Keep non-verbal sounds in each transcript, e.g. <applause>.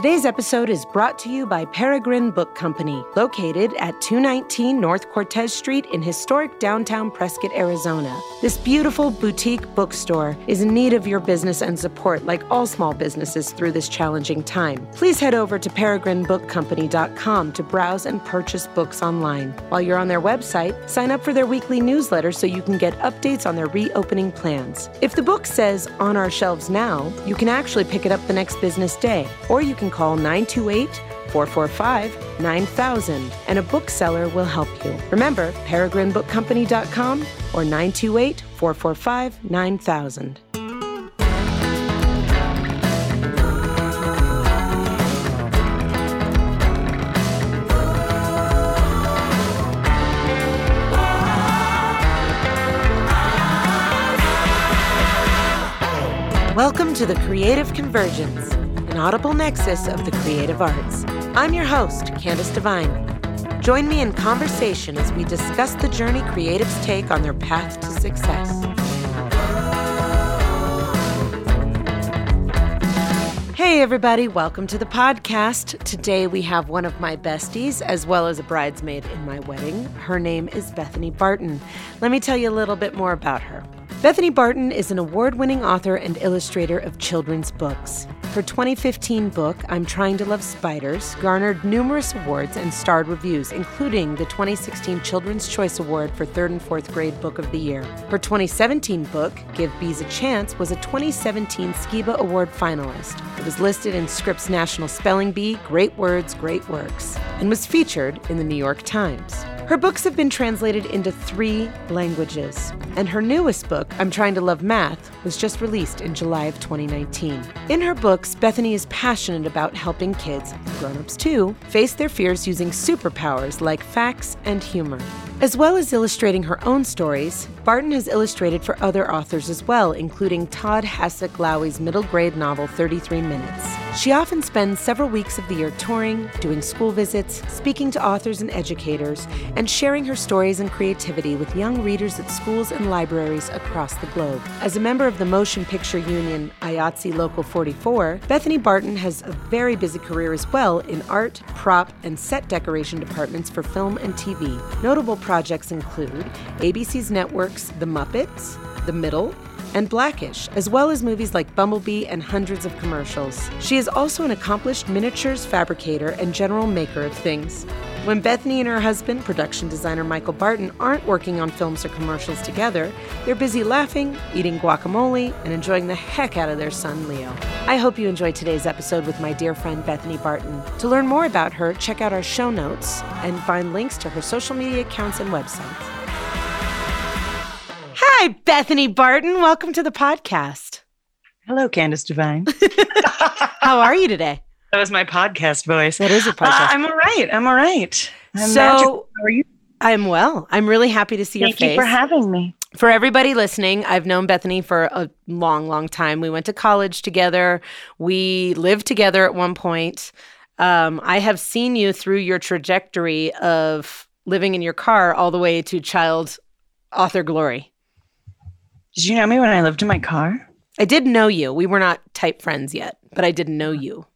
Today's episode is brought to you by Peregrine Book Company, located at 219 North Cortez Street in historic downtown Prescott, Arizona. This beautiful boutique bookstore is in need of your business and support, like all small businesses through this challenging time. Please head over to peregrinebookcompany.com to browse and purchase books online. While you're on their website, sign up for their weekly newsletter so you can get updates on their reopening plans. If the book says on our shelves now, you can actually pick it up the next business day, or you can call 928 445 9000 and a bookseller will help you. Remember, peregrinebookcompany.com or 928 445 9000. Welcome to the Creative Convergence, audible nexus of the creative arts. I'm your host, Candace Devine. Join me in conversation as we discuss the journey creatives take on their path to success. Hey, everybody, welcome to the podcast. Today we have one of my besties, as well as a bridesmaid in my wedding. Her name is Bethany Barton. Let me tell you a little bit more about her. Bethany Barton is an award winning author and illustrator of children's books. Her 2015 book, I'm Trying to Love Spiders, garnered numerous awards and starred reviews, including the 2016 Children's Choice Award for third and fourth grade Book of the Year. Her 2017 book, Give Bees a Chance, was a 2017 SCIBA Award finalist. It was listed in Scripps National Spelling Bee Great Words, Great Works, and was featured in the New York Times. Her books have been translated into three languages, and her newest book, I'm Trying to Love Math, was just released in July of 2019. In her books, Bethany is passionate about helping kids, grown-ups too, face their fears using superpowers like facts and humor. As well as illustrating her own stories, Barton has illustrated for other authors as well, including Todd Hasak-Lowy's middle grade novel 33 Minutes. She often spends several weeks of the year touring, doing school visits, speaking to authors and educators, and sharing her stories and creativity with young readers at schools and libraries across the globe. As a member of the Motion Picture Union IATSE Local 44, Bethany Barton has a very busy career as well in art, prop, and set decoration departments for film and TV. Notable projects include ABC's networks The Muppets, The Middle, and black-ish, as well as movies like Bumblebee and hundreds of commercials. She is also an accomplished miniatures fabricator and general maker of things. When Bethany and her husband, production designer Michael Barton, aren't working on films or commercials together, they're busy laughing, eating guacamole, and enjoying the heck out of their son Leo. I hope you enjoyed today's episode with my dear friend Bethany Barton. To learn more about her, check out our show notes and find links to her social media accounts and websites. Hi, Bethany Barton. Welcome to the podcast. Hello, Candace Devine. <laughs> <laughs> How are you today? That was my podcast voice. That is a Uh, podcast. I'm all right. I'm all right. I'm So- magical. How are you? I'm well. I'm really happy to see your face. Thank you for having me. For everybody listening, I've known Bethany for a long, long time. We went to college together. We lived together at one point. Um, I have seen you through your trajectory of living in your car all the way to child author glory. Did you know me when I lived in my car? I did know you. We were not type friends yet, but I didn't know you.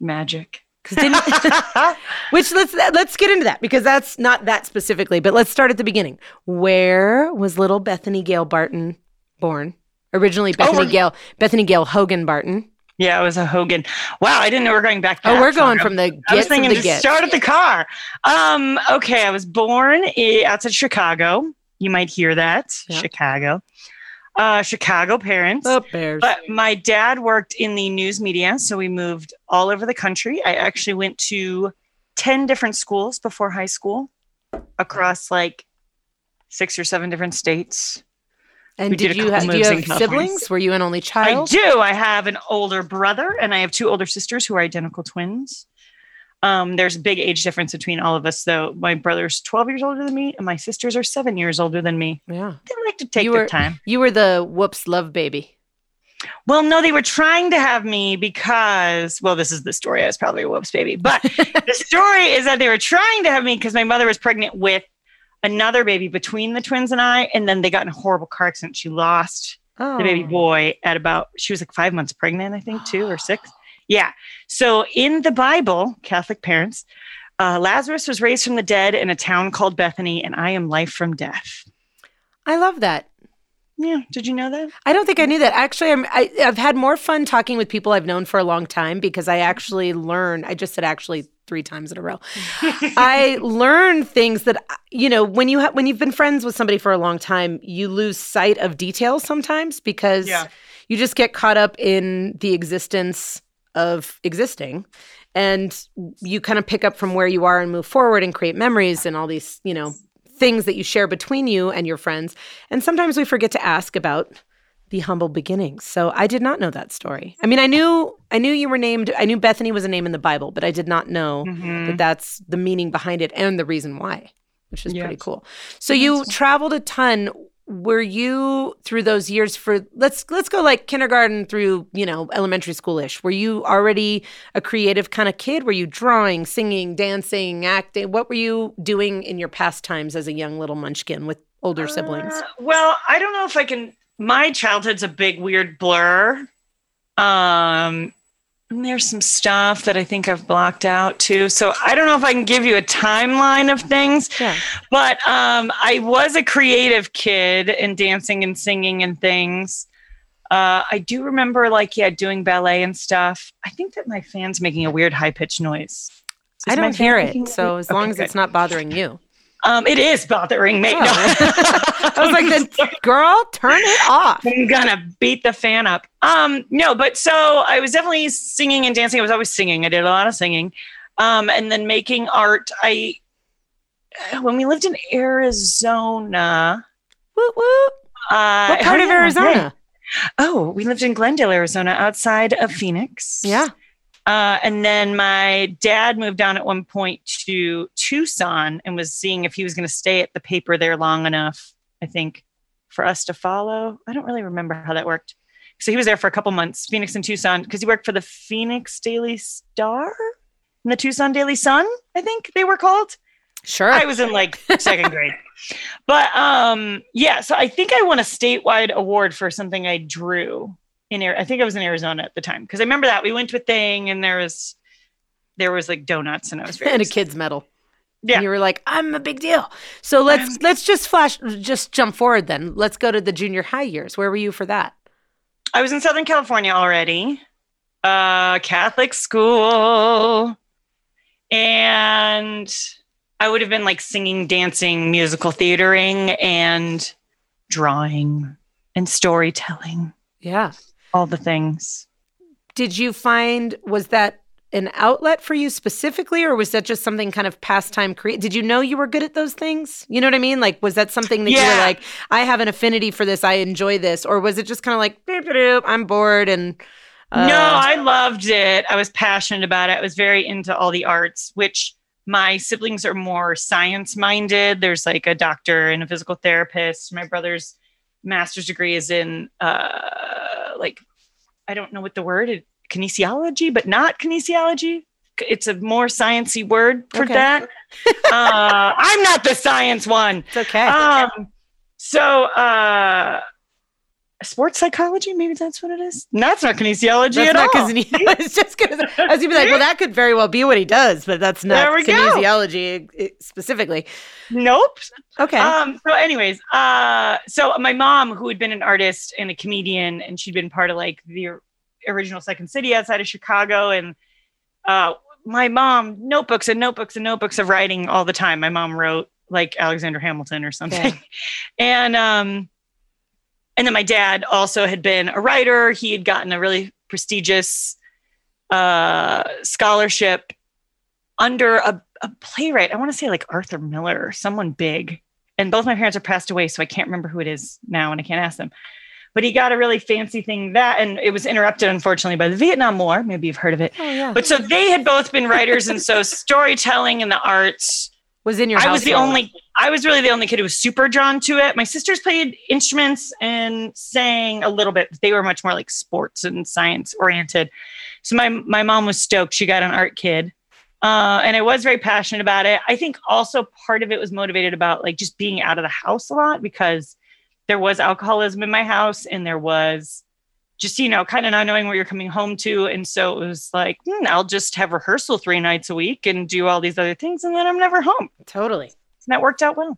Magic. didn't, <laughs> <laughs> which let's let's get into that because that's not that specifically. But let's start at the beginning. Where was little Bethany Gale Barton born? Originally, Bethany we're- Gale Bethany Gale Hogan Barton. yeah, it was a Hogan. Wow, I didn't know we are going back. Oh, we're going far. from the I was to thinking the to start at the car. Um, okay, I was born outside Chicago. You might hear that. Chicago. Uh, Chicago parents. Oh, bears. But my dad worked in the news media, so we moved all over the country. I actually went to 10 different schools before high school across like six or seven different states. and we did did you have, do you have siblings? Were you an only child? I do. I have an older brother and I have two older sisters who are identical twins. Um, there's a big age difference between all of us, though. My brother's 12 years older than me, and my sisters are seven years older than me. Yeah. They like to take You their were- time. You were the whoops love baby. Well, no, they were trying to have me because, well, this is the story. I was probably a whoops baby. But <laughs> the story is that they were trying to have me because my mother was pregnant with another baby between the twins and I. And then they got in a horrible car accident. She lost Oh. the baby boy at about, she was like five months pregnant, I think, two or six. Yeah. So in the Bible, Catholic parents, uh, Lazarus was raised from the dead in a town called Bethany, and I am life from death. I love that. Yeah. Did you know that? I don't think I knew that. Actually, I'm, I, I've had more fun talking with people I've known for a long time because I actually learn. I just said actually three times in a row. <laughs> I learn things that you know when you have when you've been friends with somebody for a long time, you lose sight of details sometimes because Yeah. you just get caught up in the existence of existing and you kind of pick up from where you are and move forward and create memories and all these, you know, things that you share between you and your friends. And sometimes we forget to ask about the humble beginnings. So I did not know that story. I mean, I knew I knew you were named I knew Bethany was a name in the Bible, but I did not know Mhm. that that's the meaning behind it and the reason why, which is pretty cool. So you traveled a ton. Were you through those years for let's let's go like kindergarten through, you know, elementary schoolish. Were you already a creative kind of kid? Were you drawing, singing, dancing, acting? What were you doing in your pastimes as a young little munchkin with older siblings? Uh, well, I don't know if I can. My childhood's a big weird blur. Um, and there's some stuff that I think I've blocked out too. So I don't know if I can give you a timeline of things. Yeah. But um, I was a creative kid in dancing and singing and things. Uh, I do remember, like, yeah, doing ballet and stuff. I think that my fan's making a weird high pitched noise. I Is my don't hear it. So as long as good. it's not bothering you. Um, it is bothering me. Oh. No. <laughs> <laughs> I was like, then, girl, turn it off. I'm gonna beat the fan up. Um, no, but so I was definitely singing and dancing. I was always singing. I did a lot of singing. Um, and then making art. I when we lived in Arizona. Woo woo. Uh, What part oh, of yeah, Arizona? Oh, we lived in Glendale, Arizona, outside of Phoenix. Yeah. Uh, and then my dad moved down at one point to Tucson and was seeing if he was going to stay at the paper there long enough, I think, for us to follow. I don't really remember how that worked. So he was there for a couple months, Phoenix and Tucson, because he worked for the Phoenix Daily Star and the Tucson Daily Sun, I think they were called. Sure. I was in like second <laughs> grade. But um yeah, so I think I won a statewide award for something I drew in I think I was in Arizona at the time because I remember that we went to a thing and there was there was like donuts and I was very and a kid's medal. Yeah. And you were like, I'm a big deal. So let's let's just flash just jump forward then. Let's go to the junior high years. Where were you for that? I was in Southern California already, uh, Catholic school, and I would have been like singing, dancing, musical theatering, and drawing and storytelling, Yeah. All the things. Did you find was that an outlet for you specifically or was that just something kind of pastime create did you know you were good at those things you know what i mean like was that something that you were like i have an affinity for this i enjoy this or was it just kind of like "Beep, beep, beep, i'm bored and uh, no, I loved it. I was passionate about it. I was very into all the arts, which my siblings are more science minded. There's like a doctor and a physical therapist. My brother's master's degree is in uh like I don't know what the word is, kinesiology, but not kinesiology. It's a more sciencey word for Okay. that. <laughs> uh, I'm not the science one. it's okay Um, so uh, sports psychology, maybe that's what it is. No, that's not kinesiology that's at not all. because <laughs> it's just because I was gonna be like, well, that could very well be what he does, but that's not we go. kinesiology uh, specifically. Nope. Okay. Um, so, anyways, uh, so my mom, who had been an artist and a comedian, and she'd been part of like the original Second City outside of Chicago, and uh, my mom notebooks and notebooks and notebooks of writing all the time. My mom wrote like Alexander Hamilton or something, <laughs> and um, and then my dad also had been a writer. He had gotten a really prestigious uh, scholarship under a, a playwright. I want to say like Arthur Miller or someone big. And both my parents are passed away, so I can't remember who it is now, and I can't ask them. But he got a really fancy thing that, and it was interrupted, unfortunately, by the Vietnam War. Maybe you've heard of it. oh yeah. But so they had both been writers, and so storytelling and the arts was in your I was the only I was really the only kid who was super drawn to it. My sisters played instruments and sang a little bit. They were much more like sports and science oriented. So my my mom was stoked. She got an art kid. Uh, and I was very passionate about it. I think also part of it was motivated about like just being out of the house a lot because there was alcoholism in my house and there was just you know kind of not knowing where you're coming home to and so it was like hmm, i'll just have rehearsal three nights a week and do all these other things and then i'm never home Totally. and that worked out well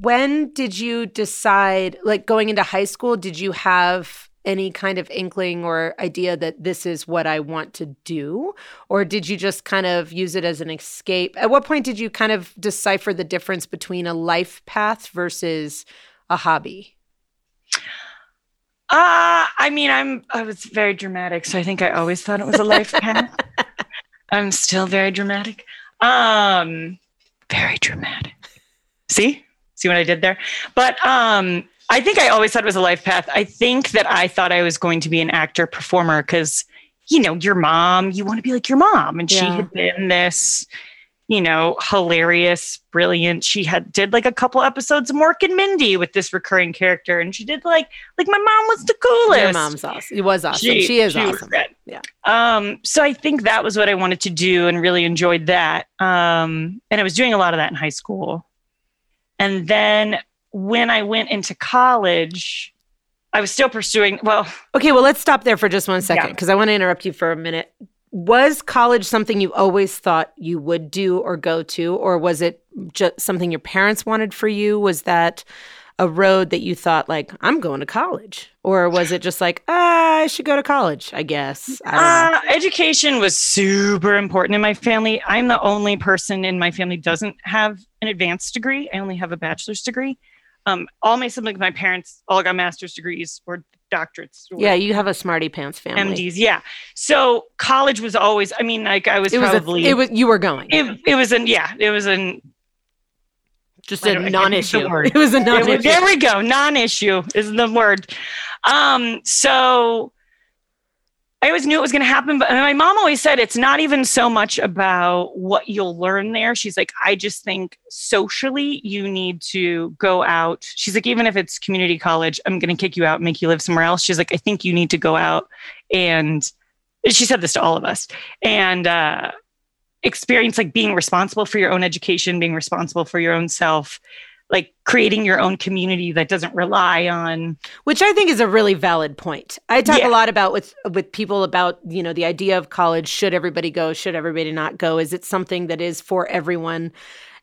When did you decide, like going into high school, did you have any kind of inkling or idea that this is what I want to do? Or did you just kind of use it as an escape? At what point did you kind of decipher the difference between a life path versus a hobby? Uh i mean i'm i was very dramatic so i think i always thought it was a life <laughs> path. I'm still very dramatic. Um very dramatic. See? See what i did there? But um i think i always thought it was a life path. I think that i thought i was going to be an actor performer because you know your mom you want to be like your mom and she had been this you know hilarious brilliant she had did like a couple episodes of mork and mindy with this recurring character and she did like like my mom was the coolest Your mom's awesome. It was awesome. She, is was awesome. Yeah. Um, so I think that was what I wanted to do and really enjoyed that. Um, and I was doing a lot of that in high school. And then when I went into college, I was still pursuing, well, Okay, well, let's stop there for just one second Yeah. because I want to interrupt you for a minute. Was college something you always thought you would do or go to, or was it just something your parents wanted for you? Was that a road that you thought, like, I'm going to college? Or was it just like, ah, I should go to college, I guess? I uh, education was super important in my family. I'm the only person in my family doesn't have an advanced degree. I only have a bachelor's degree. Um, all my siblings, my parents all got master's degrees or doctorates. Or Yeah, you have a smarty pants family. MDs. Yeah. So college was always, I mean, like I was It was, probably, a, it was, you were going. it, it was an, yeah, it was an, just a don't- I can't non think of the issue. <laughs> It was a it non was- there we go. Non-issue is the word. Um, so I always knew it was going to happen, but my mom always said it's not even so much about what you'll learn there. She's like, I just think socially you need to go out. She's like, even if it's community college, I'm going to kick you out and make you live somewhere else. She's like, I think you need to go out and she said this to all of us and uh, experience like being responsible for your own education, being responsible for your own self, like creating your own community that doesn't rely on which I think is a really valid point. I talk Yeah. a lot about with with people about you know the idea of college. Should everybody go? Should everybody not go? Is it something that is for everyone?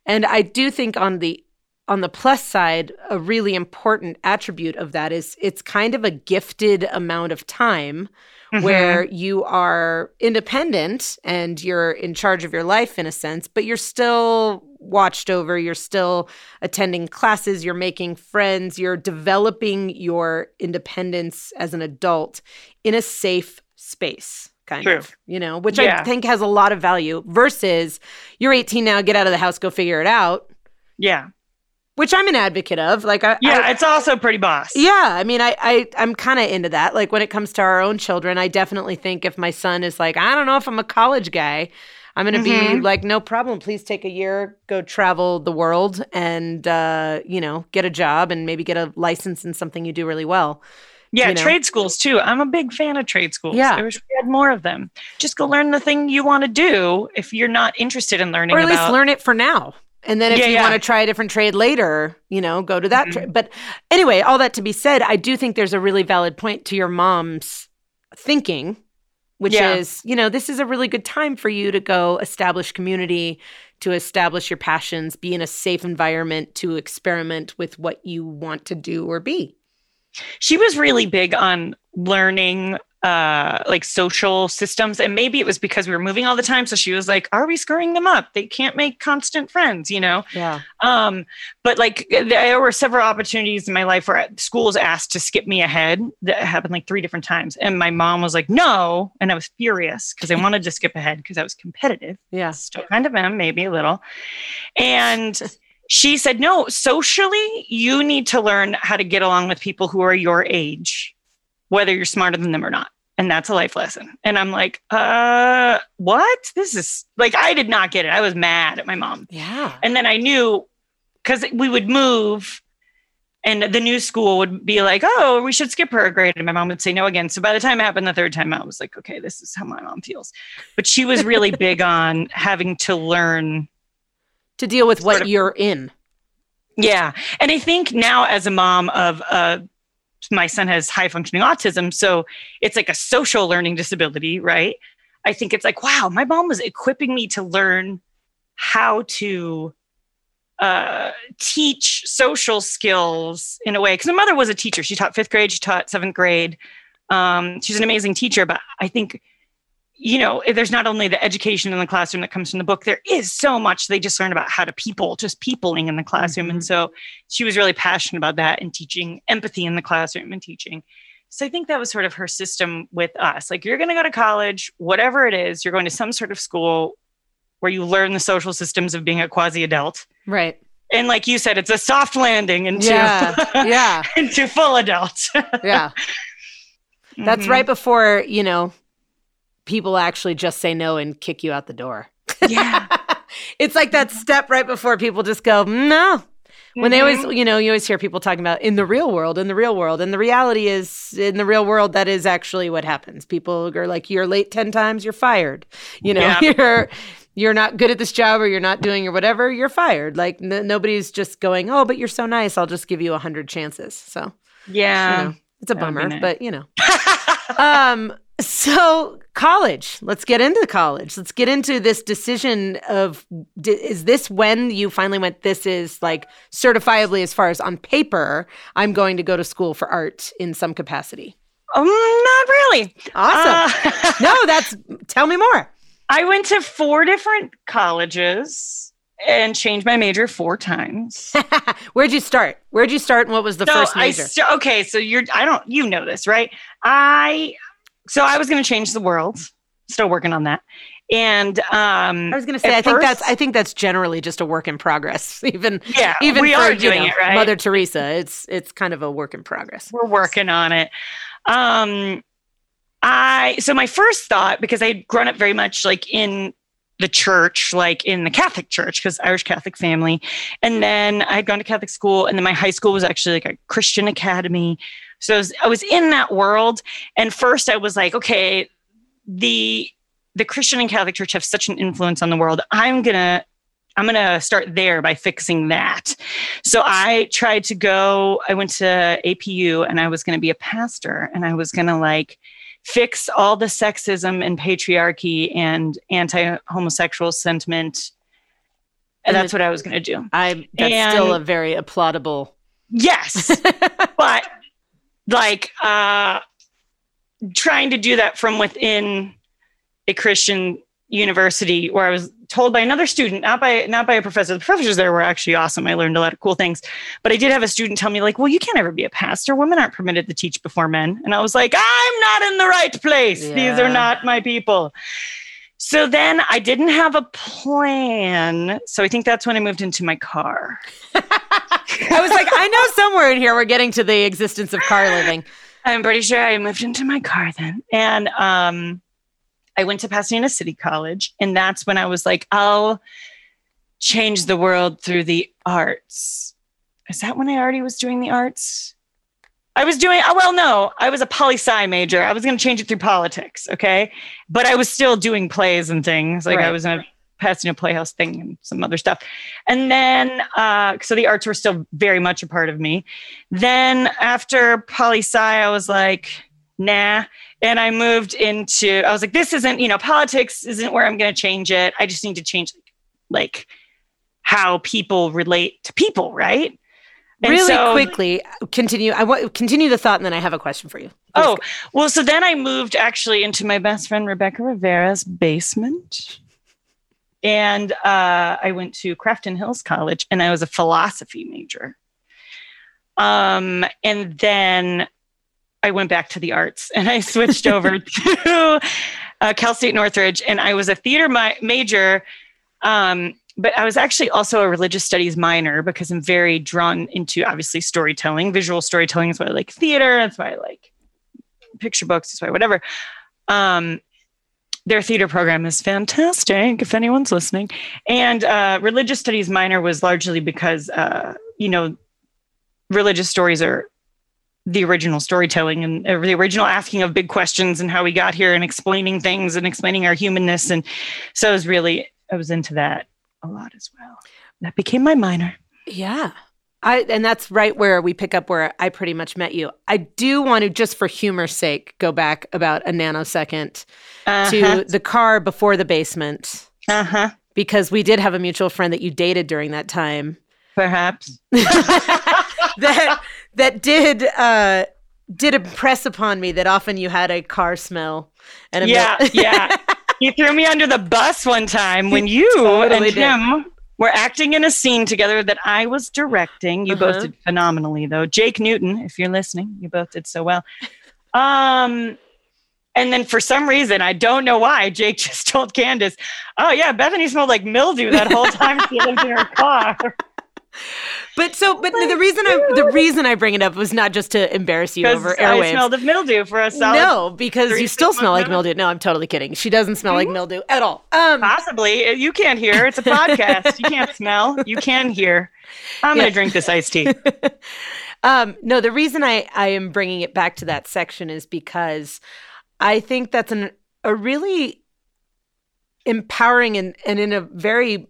And I do think on the on the plus side, a really important attribute of that is it's kind of a gifted amount of time Mm-hmm. where you are independent and you're in charge of your life in a sense, but you're still watched over, you're still attending classes, you're making friends, you're developing your independence as an adult in a safe space. Kind True. of, you know, which I think has a lot of value versus you're 18 now, get out of the house, go figure it out, yeah which I'm an advocate of. Like, I, yeah I- it's also pretty boss yeah, I mean, I, I I'm kind of into that. Like when it comes to our own children, I definitely think if my son is like, I don't know if I'm a college guy, I'm gonna be Mhm. like, no problem. Please take a year, go travel the world, and uh, you know, get a job and maybe get a license in something you do really well. yeah you know. trade schools too i'm a big fan of trade schools Yeah. i wish we had more of them just go learn the thing you want to do if you're not interested in learning or at least learn it for now. And then if Yeah, you yeah. want to try a different trade later, you know, go to that Mhm. trade. But anyway, all that to be said, I do think there's a really valid point to your mom's thinking, which Yeah. is, you know, this is a really good time for you to go establish community, to establish your passions, be in a safe environment to experiment with what you want to do or be. she was really big on learning uh like social systems and maybe it was because we were moving all the time so she was like are we screwing them up they can't make constant friends you know Yeah. um but like there were several opportunities in my life where schools asked to skip me ahead that happened like three different times and my mom was like no and i was furious because i wanted to skip ahead because i was competitive Yeah. still kind of am, maybe a little. And she said, No, socially, you need to learn how to get along with people who are your age, whether you're smarter than them or not. And that's a life lesson. And I'm like, uh, what? This is like, I did not get it. I was mad at my mom. Yeah. And then I knew because we would move and the new school would be like, oh, we should skip her a grade. And my mom would say no again. So by the time it happened the third time, I was like, okay, this is how my mom feels. But she was really <laughs> big on having to learn. To deal with what of- you're in. Yeah. And I think now, as a mom of a my son has high functioning autism. So it's like a social learning disability, right? I think it's like, wow, my mom was equipping me to learn how to uh, teach social skills in a way. Because my mother was a teacher. She taught fifth grade, she taught seventh grade. Um, she's an amazing teacher, but I think you know, there's not only the education in the classroom that comes from the book, there is so much they just learn about how to people, just peopling in the classroom. Mm-hmm. And so she was really passionate about that and teaching empathy in the classroom and teaching. So I think that was sort of her system with us. Like, you're going to go to college, whatever it is, you're going to some sort of school where you learn the social systems of being a quasi adult. Right. And like you said, it's a soft landing into, yeah, <laughs> yeah. into full adult. <laughs> yeah. That's mm-hmm. right before, you know, people actually just say no and kick you out the door. Yeah. <laughs> it's like that step right before people just go, no. When mm-hmm. they always, mm-hmm. you know, you always hear people talking about in the real world, in the real world. And the reality is, in the real world, that is actually what happens. People are like, you're late 10 times, you're fired. You know, yeah. <laughs> you're you're not good at this job or you're not doing or whatever, you're fired. Like n- nobody's just going, oh, but you're so nice. I'll just give you a hundred chances. So yeah, you know, it's a bummer, nice. but you know. <laughs> um, so, college. Let's get into college. Let's get into this decision of is this when you finally went this is like certifiably as far as on paper I'm going to go to school for art in some capacity. Um not really. Awesome. Uh, <laughs> no, that's tell me more. I went to four different colleges and changed my major four times. <laughs> Where'd you start? Where'd you start and what was the so first major? St- okay, so you're I don't you know this, right? I so I was going to change the world. Still working on that. And um, I was going to say, I think that's I think that's generally just a work in progress. <laughs> Even yeah, even we for, are doing know, it right. Mother Teresa, it's it's kind of a work in progress. We're working on it. Um, I so my first thought because I had grown up very much like in the church, like in the Catholic church, because Irish Catholic family. And then I had gone to Catholic school, and then my high school was actually like a Christian academy. So I was, I was in that world. And first I was like, okay, the the Christian and Catholic Church have such an influence on the world. I'm gonna I'm going to start there by fixing that. So I tried to go, I went to APU and I was going to be a pastor and I was going to like fix all the sexism and patriarchy and anti homosexual sentiment. And, and that's what I was going to do. I that's and, still a very applaudable. Yes. <laughs> but like uh, trying to do that from within a Christian university where I was told by another student, not by not by a professor. The professors there were actually awesome. I learned a lot of cool things. But I did have a student tell me, like, well, you can't ever be a pastor. Women aren't permitted to teach before men. And I was like, I'm not in the right place. Yeah. These are not my people. So then I didn't have a plan. So I think that's when I moved into my car. <laughs> I was like, I know somewhere in here we're getting to the existence of car living. I'm pretty sure I moved into my car then. And um, I went to Pasadena City College. And that's when I was like, I'll change the world through the arts. Is that when I already was doing the arts? I was doing, oh, well, no, I was a poli sci major. I was going to change it through politics. Okay. But I was still doing plays and things. Like right. I was in a Pasadena Playhouse thing and some other stuff. And then, uh, so the arts were still very much a part of me. Then after poli sci, I was like, nah. And I moved into, I was like, this isn't, you know, politics isn't where I'm going to change it. I just need to change like how people relate to people, right? And really so, quickly, continue. I want continue the thought, and then I have a question for you. Please oh, well, so then I moved actually into my best friend Rebecca Rivera's basement, and uh, I went to Crafton Hills College, and I was a philosophy major. Um, and then I went back to the arts, and I switched over <laughs> to uh, Cal State Northridge, and I was a theater mi- major. Um, but I was actually also a religious studies minor because I'm very drawn into obviously storytelling. Visual storytelling is why I like theater. That's why I like picture books. That's why whatever. Um, their theater program is fantastic if anyone's listening. And uh, religious studies minor was largely because uh, you know religious stories are the original storytelling and uh, the original asking of big questions and how we got here and explaining things and explaining our humanness. And so I was really I was into that a lot as well. That became my minor. Yeah. I and that's right where we pick up where I pretty much met you. I do want to just for humor's sake go back about a nanosecond Uh-huh. to the car before the basement Uh huh. because we did have a mutual friend that you dated during that time Perhaps. <laughs> <laughs> that that did uh did impress upon me that often you had a car smell and a Yeah, <laughs> yeah. You threw me under the bus one time when you Totally and did. Were acting in a scene together that I was directing. You both Uh-huh. did phenomenally, though. Jake Newton, if you're listening, you both did so well. Um, and then for some reason, I don't know why, Jake <laughs> just told Candace, "Oh yeah, Bethany smelled like mildew that whole time she lived in her car." <laughs> But so, but the reason I the reason I bring it up was not just to embarrass you over airways. Because I smelled of mildew for a solid. no, because you still smell like mildew. No, I'm totally kidding. She doesn't smell Mm-hmm. like mildew at all. Um, Possibly. You can't hear. It's a podcast. you can't smell. You can hear. I'm Yeah. going to drink this iced tea. <laughs> um, no, the reason I I am bringing it back to that section is because I think that's an a really empowering and and in a very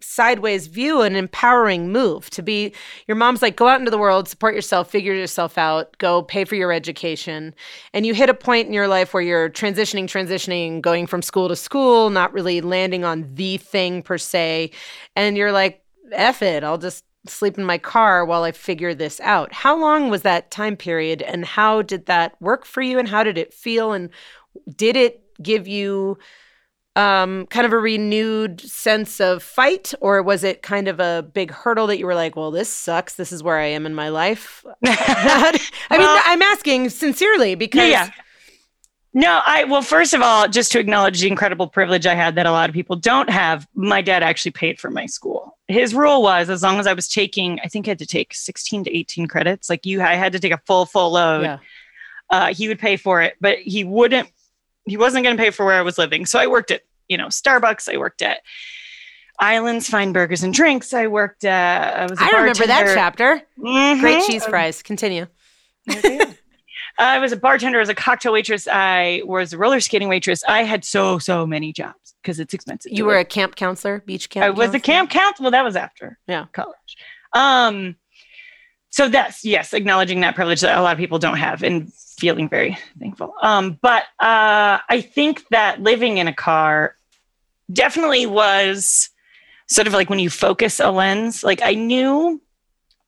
sideways view an empowering move to be your mom's like go out into the world support yourself figure yourself out go pay for your education. And you hit a point in your life where you're transitioning transitioning going from school to school not really landing on the thing per se. And you're like F it I'll just sleep in my car while I figure this out. How long was that time period and how did that work for you and how did it feel and did it give you um, kind of a renewed sense of fight, or was it kind of a big hurdle that you were like, well, this sucks. This is where I am in my life? <laughs> I mean, Well- I'm asking sincerely because yeah. No, I well, first of all, just to acknowledge the incredible privilege I had that a lot of people don't have. My dad actually paid for my school. His rule was as long as I was taking, I think I had to take 16 to 18 credits. Like you, I had to take a full, full load. yeah. uh, he would pay for it, but he wouldn't. He wasn't going to pay for where I was living. So I worked at you know Starbucks. I worked at Islands Fine Burgers and Drinks. I worked at. I was. a I remember that chapter. Mhm. Great cheese fries. Continue. <laughs> I was a bartender, I was a cocktail waitress. I was a roller skating waitress. I had so so many jobs because it's expensive. You were live. a camp counselor, beach camp. I was a camp counselor. Well, that was after Yeah. college. Um, so that's yes, acknowledging that privilege that a lot of people don't have and feeling very thankful. Um, but uh, I think that living in a car definitely was sort of like when you focus a lens. Like I knew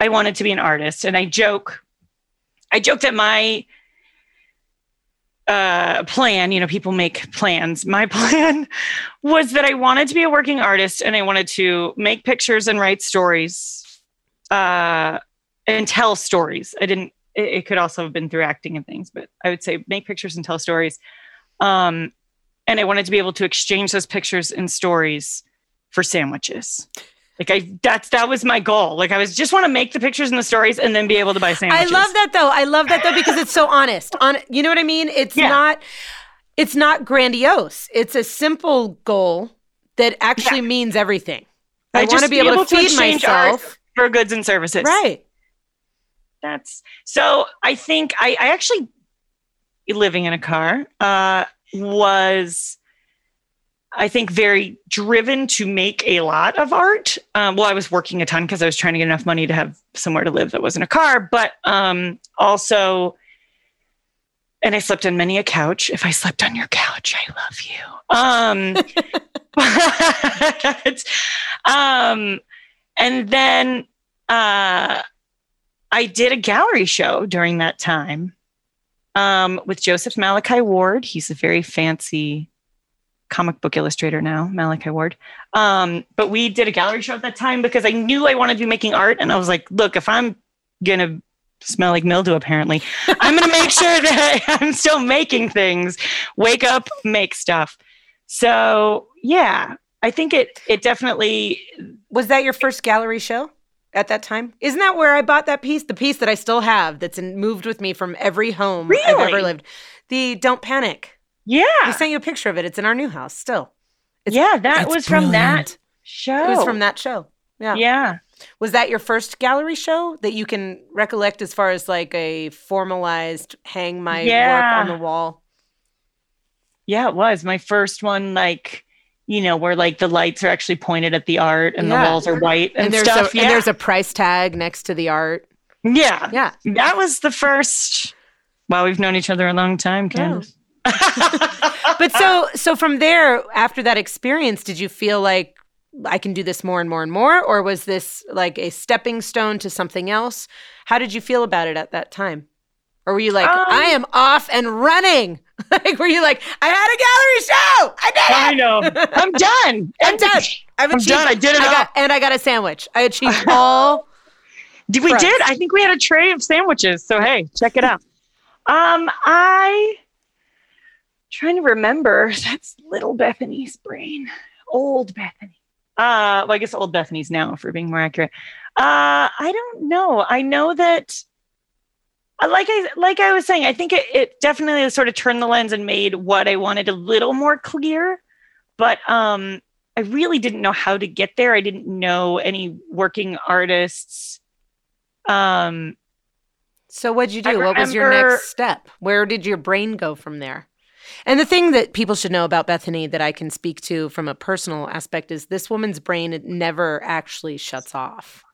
I wanted to be an artist, and I joke, I joke that my uh, plan, you know, people make plans. My <laughs> plan was that I wanted to be a working artist and I wanted to make pictures and write stories uh, and tell stories. I didn't, it, it could also have been through acting and things, but I would say make pictures and tell stories. Um, and I wanted to be able to exchange those pictures and stories for sandwiches. Like I, that's that was my goal. Like I was just want to make the pictures and the stories, and then be able to buy sandwiches. I love that though. I love that though because it's so <laughs> honest. On you know what I mean? It's Yeah. not it's not grandiose. It's a simple goal that actually means everything. I, want to be able, to feed myself. for goods and services. Right. That's so. I think I, I actually living in a car uh, was, I think, very driven to make a lot of art. Um, well, I was working a ton because I was trying to get enough money to have somewhere to live that wasn't a car, but um, also. And I slept on many a couch. If I slept on your couch, I love you. Um, <laughs> but, um, and then uh, I did a gallery show during that time um, with Joseph Malachi Ward. He's a very fancy comic book illustrator now, Malachi Ward. Um, but we did a gallery show at that time because I knew I wanted to be making art. And I was like, look, if I'm going to smell like mildew, apparently, <laughs> I'm going to make sure that <laughs> I'm still making things, wake up, make stuff. So, yeah, I think it, it definitely Was that your first gallery show at that time? Isn't that where I bought that piece? The piece that I still have that's in, moved with me from every home I've ever lived. The Don't Panic. Yeah. I sent you a picture of it. It's in our new house still. It's- yeah, that was from that show. It was from that show. Yeah. Yeah. Was that your first gallery show that you can recollect as far as like a formalized hang my Yeah. work on the wall? Yeah, it was my first one. Like, you know, where like the lights are actually pointed at the art and Yeah. the walls are white and, And there's stuff. a, yeah. and there's a price tag next to the art. yeah. Yeah. That was the first. Wow, we've known each other a long time, Candace. <laughs> But so so from there, after that experience, did you feel like I can do this more and more and more, or was this like a stepping stone to something else? How did you feel about it at that time? Or were you like, Um, I am off and running? <laughs> like, were you like, I had a gallery show, I did it, I know. <laughs> I'm done. I'm done. I've I'm done. I did it I got, and I got a sandwich. I achieved <laughs> all. Did we Correct. did? I think we had a tray of sandwiches. So hey, check it out. Um, I trying to remember. That's little Bethany's brain. Old Bethany. Uh, well, I guess old Bethany's now, for being more accurate. Uh, I don't know. I know that. Uh, Like I like I was saying, I think it, it definitely sort of turned the lens and made what I wanted a little more clear. But um, I really didn't know how to get there. I didn't know any working artists. Um, So what'd you do? What was your next step? Where did your brain go from there? And the thing that people should know about Bethany that I can speak to from a personal aspect is this woman's brain it never actually shuts off.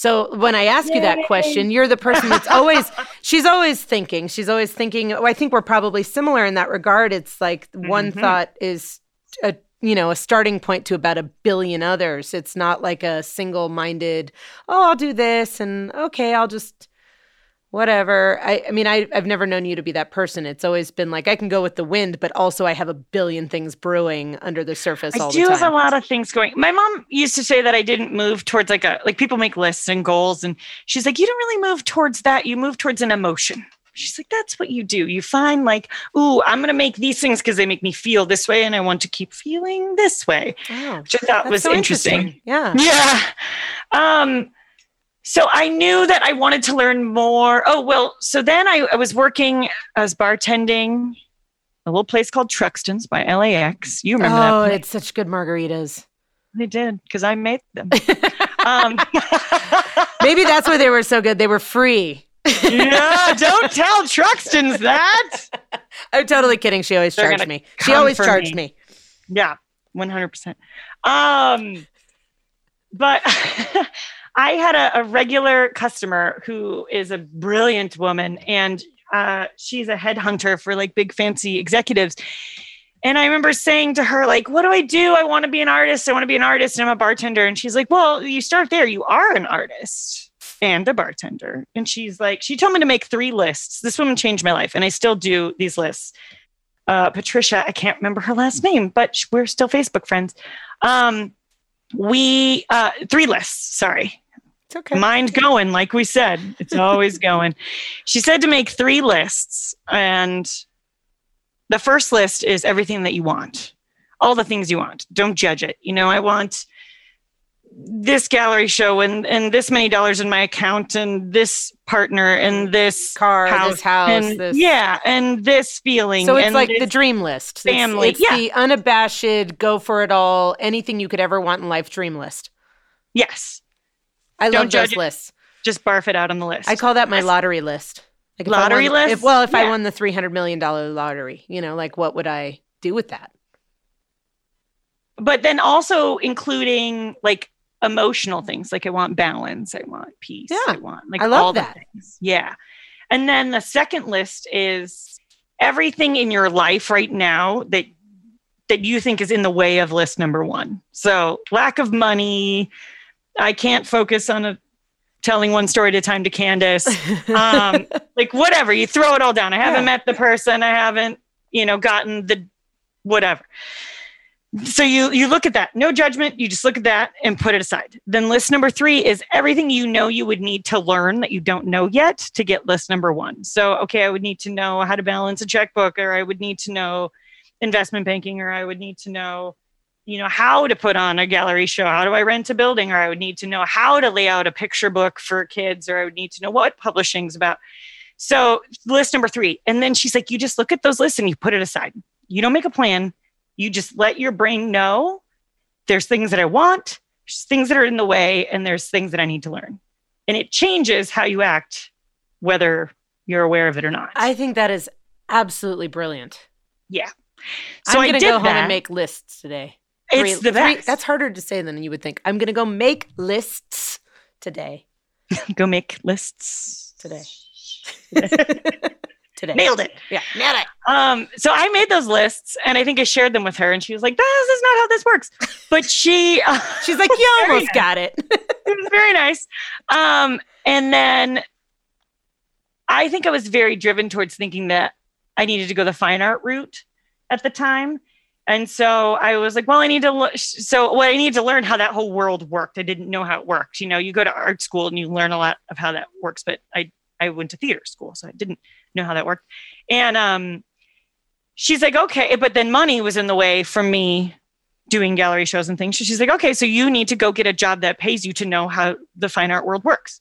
So when I ask you that question, you're the person that's always <laughs> she's always thinking. She's always thinking. Oh, I think we're probably similar in that regard. It's like one Mhm. thought is a you know a starting point to about a billion others. It's not like a single-minded. Oh, I'll do this, and okay, I'll just whatever. I, I mean, I, I've never known you to be that person. It's always been like I can go with the wind, but also I have a billion things brewing under the surface I do have a lot of things going. My mom used to say that I didn't move towards like a like people make lists and goals, and she's like, you don't really move towards that. You move towards an emotion. She's like, that's what you do. You find like, ooh, I'm gonna make these things because they make me feel this way, and I want to keep feeling this way, Oh, which I thought that's was so interesting. Yeah. Yeah. Um, so I knew that I wanted to learn more. Oh, well, so then I, I was working as bartending a little place called Truxton's by LAX. You remember oh, that place? it's such good margaritas. They did because I made them. <laughs> um, <laughs> Maybe that's why they were so good. They were free. yeah, <laughs> don't tell Truxton's that. I'm totally kidding. She always They're charged me. She always charged me. me. Yeah, one hundred percent. Um, but I had a, a regular customer who is a brilliant woman, and uh, she's a headhunter for like big fancy executives. And I remember saying to her, like, what do I do? I want to be an artist. I want to be an artist. And I'm a bartender. And she's like, well, you start there. You are an artist and a bartender. And she's like, she told me to make three lists. This woman changed my life. And I still do these lists. Uh, Patricia, I can't remember her last name, but we're still Facebook friends. Um, we, uh, three lists, sorry. It's okay. Mind going, like we said, it's always <laughs> going. She said to make three lists, and the first list is everything that you want, all the things you want. Don't judge it. You know, I want this gallery show and and this many dollars in my account and this partner and this Car, house this house, and this. yeah and this feeling So it's like the dream list. Family, It's, yeah. the unabashed, go for it all, anything you could ever want in life dream list. yes I Don't love judge those it. lists. just barf it out on the list I call that my lottery list. Like Lottery won- list? If, well, if I won the three hundred million dollar lottery, you know, like what would I do with that? but then also including like emotional things. Like i want balance. I want peace. Yeah, i want like I love all that. the things. Yeah. And then the second list is everything in your life right now that that you think is in the way of list number one. So lack of money. I can't focus on a telling one story at a time to candace. <laughs> Um, like whatever. You throw it all down. I haven't Yeah. met the person. I haven't you know gotten the whatever so you you look at that. No judgment. You just look at that and put it aside. Then list number three is everything you know you would need to learn that you don't know yet to get list number one. So okay i would need to know how to balance a checkbook or i would need to know investment banking or i would need to know you know how to put on a gallery show. How do i rent a building? Or i would need to know how to lay out a picture book for kids or i would need to know what publishing's about. So list number three. And then she's like you just look at those lists and you put it aside. You don't make a plan you just let your brain know there's things that i want there's things that are in the way and there's things that i need to learn and it changes how you act whether you're aware of it or not I think that is absolutely brilliant. Yeah. So I'm gonna did go home that and make lists today. three, It's the three- best. that's harder to say than you would think. I'm going to go make lists today. <laughs> Go make lists Today. <laughs> <laughs> today. Nailed it. Yeah, nailed it. Um, so I made those lists and I think I shared them with her and she was like, this is not how this works. But she, uh, <laughs> She's like, <laughs> you almost nice. got it. <laughs> it was very nice. Um, and then I think I was very driven towards thinking that I needed to go the fine art route at the time. And so I was like, well, I need to, le- so well, I need to learn how that whole world worked. I didn't know how it worked. You know, you go to art school and you learn a lot of how that works, but I, I went to theater school, so I didn't know how that worked. And um, she's like, okay, but then money was in the way for me doing gallery shows and things. So she's like, okay, so you need to go get a job that pays you to know how the fine art world works.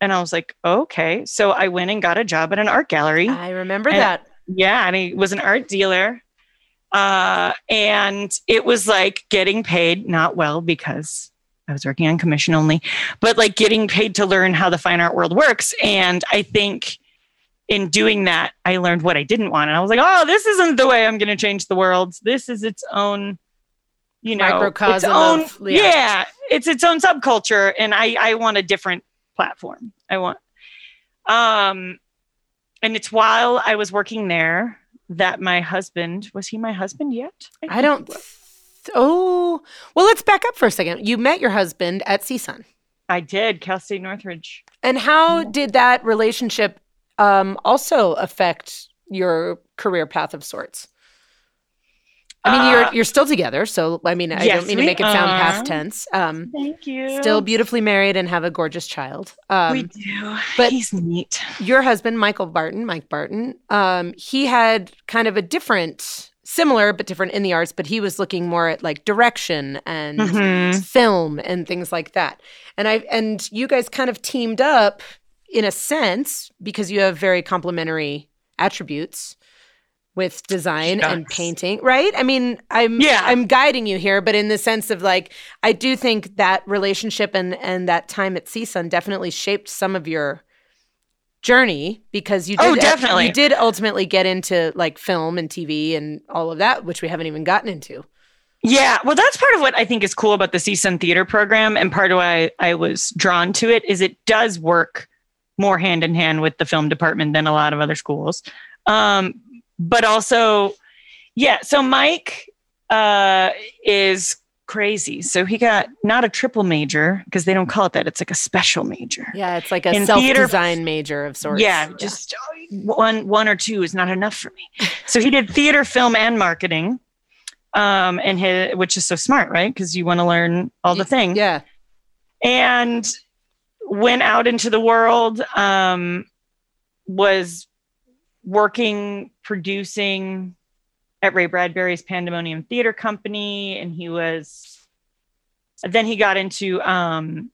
And I was like, okay. So I went and got a job at an art gallery. I remember And- that. Yeah, and he was an art dealer. Uh, and it was like getting paid, not well because I was working on commission only, but like getting paid to learn how the fine art world works. And I think in doing that, I learned what I didn't want. And I was like, oh, this isn't the way I'm going to change the world. This is its own, you know, its own, of- yeah. yeah, it's its own subculture. And I, I want a different platform. I want, um, and it's while I was working there that my husband was he my husband yet? I think don't. Oh, well, let's back up for a second. You met your husband at CSUN. I did Cal State Northridge. And how did that relationship um, also affect your career path of sorts? I mean, Uh, you're you're still together, so I mean, I yes, don't mean to make it sound are. past tense. Um, Thank you. still beautifully married and have a gorgeous child. Um, we do. but- he's neat. your husband, Michael Barton, Mike Barton, um, he had kind of a different, similar but different in the arts, but he was looking more at like direction and Mhm. film and things like that. And I and you guys kind of teamed up in a sense because you have very complementary attributes with design and painting, right? I mean, I'm Yeah. I'm guiding you here, but in the sense of like I do think that relationship and and that time at CSUN definitely shaped some of your journey because you oh, did Oh, definitely. you did ultimately get into like film and TV and all of that, which we haven't even gotten into. Yeah, well, that's part of what I think is cool about the CSUN Theater program, and part of why I was drawn to it is it does work more hand in hand with the film department than a lot of other schools. Um, but also, yeah. So Mike uh, is crazy. So he got not a triple major because they don't call it that. It's like a special major. Yeah, it's like a In theater- self-design major of sorts. Yeah, just one one or two is not enough for me. So he did theater, film, and marketing, um, and his, which is so smart, right? Because you want to learn all the things. Yeah. And went out into the world. Um, was working producing at Ray Bradbury's Pandemonium Theater Company, and he was. Then he got into um,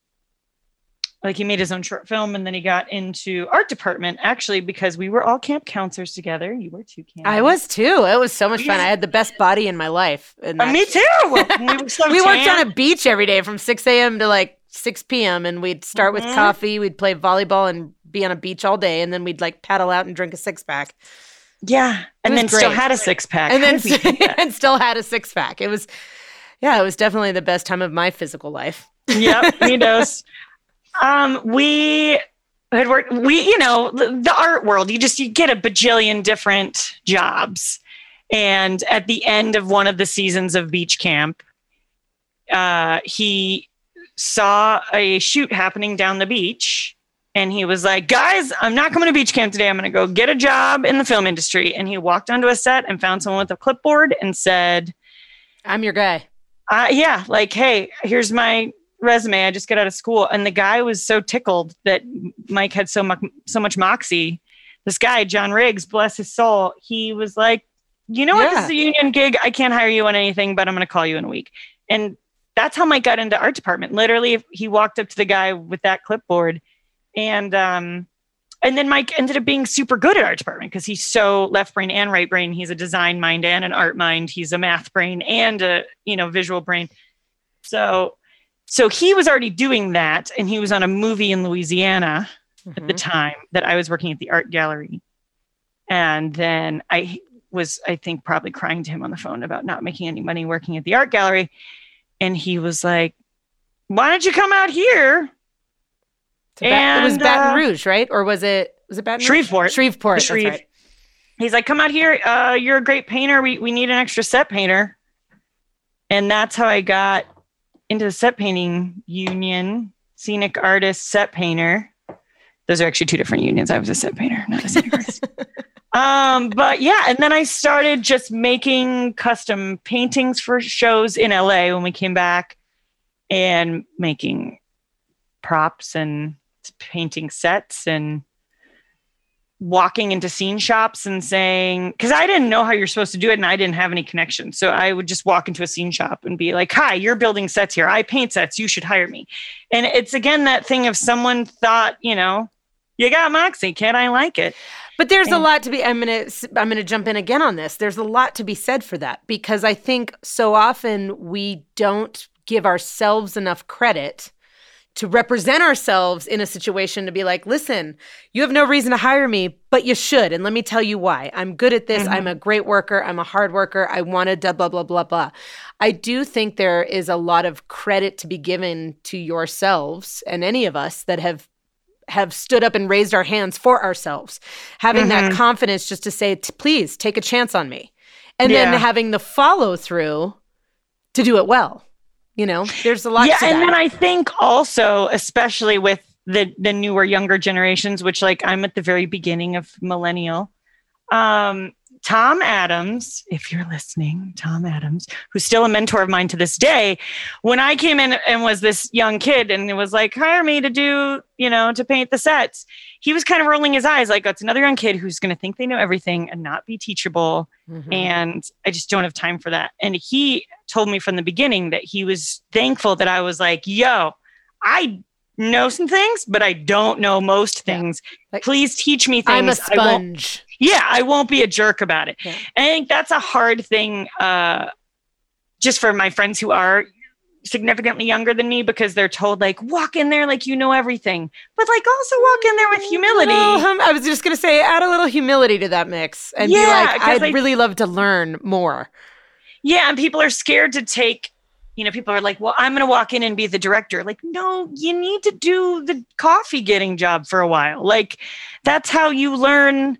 like he made his own short film and then he got into art department actually because we were all camp counselors together you were too camp I was too. It was so much fun. I had the best body in my life. And Uh, me too we, were <laughs> so we worked on a beach every day from 6 a.m. to like 6 p.m. and we'd start with Mhm. coffee, we'd play volleyball and be on a beach all day, and then we'd like paddle out and drink a six pack. yeah and then still had a six-pack And then did we do <laughs> that? and still had a six pack. It was yeah, it was definitely the best time of my physical life. yep <laughs> He knows um we had worked we you know the, the art world you just you get a bajillion different jobs and at the end of one of the seasons of beach camp uh he saw a shoot happening down the beach and he was like guys i'm not coming to beach camp today i'm going to go get a job in the film industry and he walked onto a set and found someone with a clipboard and said I'm your guy. uh, yeah, like, hey, here's my resume. I just got out of school. And the guy was so tickled that Mike had so much, so much moxie. This guy, John Riggs, bless his soul, he was like, you know what? This is a union gig. I can't hire you on anything, but I'm going to call you in a week. And that's how Mike got into art department. Literally, he walked up to the guy with that clipboard and, um, and then Mike ended up being super good at art department because he's so left brain and right brain. He's a design mind and an art mind. He's a math brain and a you know visual brain. So so he was already doing that, and he was on a movie in Louisiana at the Mhm. time that I was working at the art gallery. And then I was, I think, probably crying to him on the phone about not making any money working at the art gallery. And he was like, Why don't you come out here? and, it was Baton uh, Rouge, right? Or was it was it Baton Rouge? Shreveport. Shreveport. Shreve. Right. He's like, Come out here. Uh, you're a great painter. We, we need an extra set painter. And that's how I got into the set painting union, scenic artist, set painter. Those are actually two different unions. I was a set painter, not a scenic artist. <laughs> Um, but yeah, and then I started just making custom paintings for shows in LA when we came back and making props and painting sets and walking into scene shops and saying because i didn't know how you're supposed to do it and i didn't have any connection. So i would just walk into a scene shop and be like hi you're building sets here. I paint sets. You should hire me. And it's again that thing of someone thought you know you got moxie. Can i like it But there's a lot to be I'm to I'm to jump in again on this. There's a lot to be said for that because I think so often we don't give ourselves enough credit to represent ourselves in a situation to be like, "Listen, you have no reason to hire me, but you should, and let me tell you why. I'm good at this. Mhm. I'm a great worker. I'm a hard worker. I want to blah blah blah blah." I do think there is a lot of credit to be given to yourselves and any of us that have have stood up and raised our hands for ourselves having that Mhm. confidence just to say please take a chance on me and Yeah. then having the follow through to do it well you know there's a lot yeah and that. then i think also especially with the the newer younger generations which like i'm at the very beginning of millennial um tom adams if you're listening tom adams who's still a mentor of mine to this day when i came in and was this young kid and it was like hire me to do you know to paint the sets he was kind of rolling his eyes like that's another young kid who's going to think they know everything and not be teachable Mhm. and I just don't have time for that. And he told me from the beginning that he was thankful that I was like, yo, I know some things, but I don't know most Yeah. things. Like, Please teach me things. i'm a sponge yeah, I won't be a jerk about it. Yeah. I think that's a hard thing uh, just for my friends who are significantly younger than me because they're told like walk in there like you know everything but like also walk in there with humility Little i was just going to say add a little humility to that mix and Yeah, be like i'd really love to learn more Yeah, and people are scared to take, you know, people are like, well, I'm going to walk in and be the director. Like, no, you need to do the coffee getting job for a while. Like, that's how you learn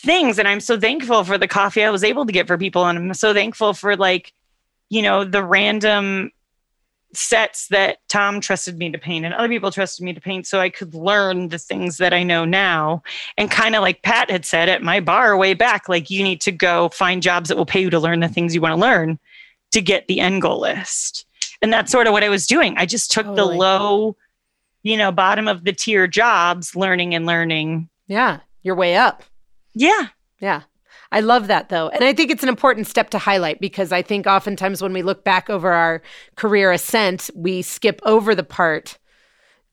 things. And I'm so thankful for the coffee I was able to get for people. And I'm so thankful for, like, you know, the random sets that Tom trusted me to paint and other people trusted me to paint so I could learn the things that I know now. And kind of like Pat had said at my bar way back, like you need to go find jobs that will pay you to learn the things you want to learn to get the end goal list. And that's sort of what I was doing. I just took Totally. the low, you know, bottom of the tier jobs, learning and learning. yeah you're way up Yeah. Yeah. I love that though. And I think it's an important step to highlight because I think oftentimes when we look back over our career ascent, we skip over the part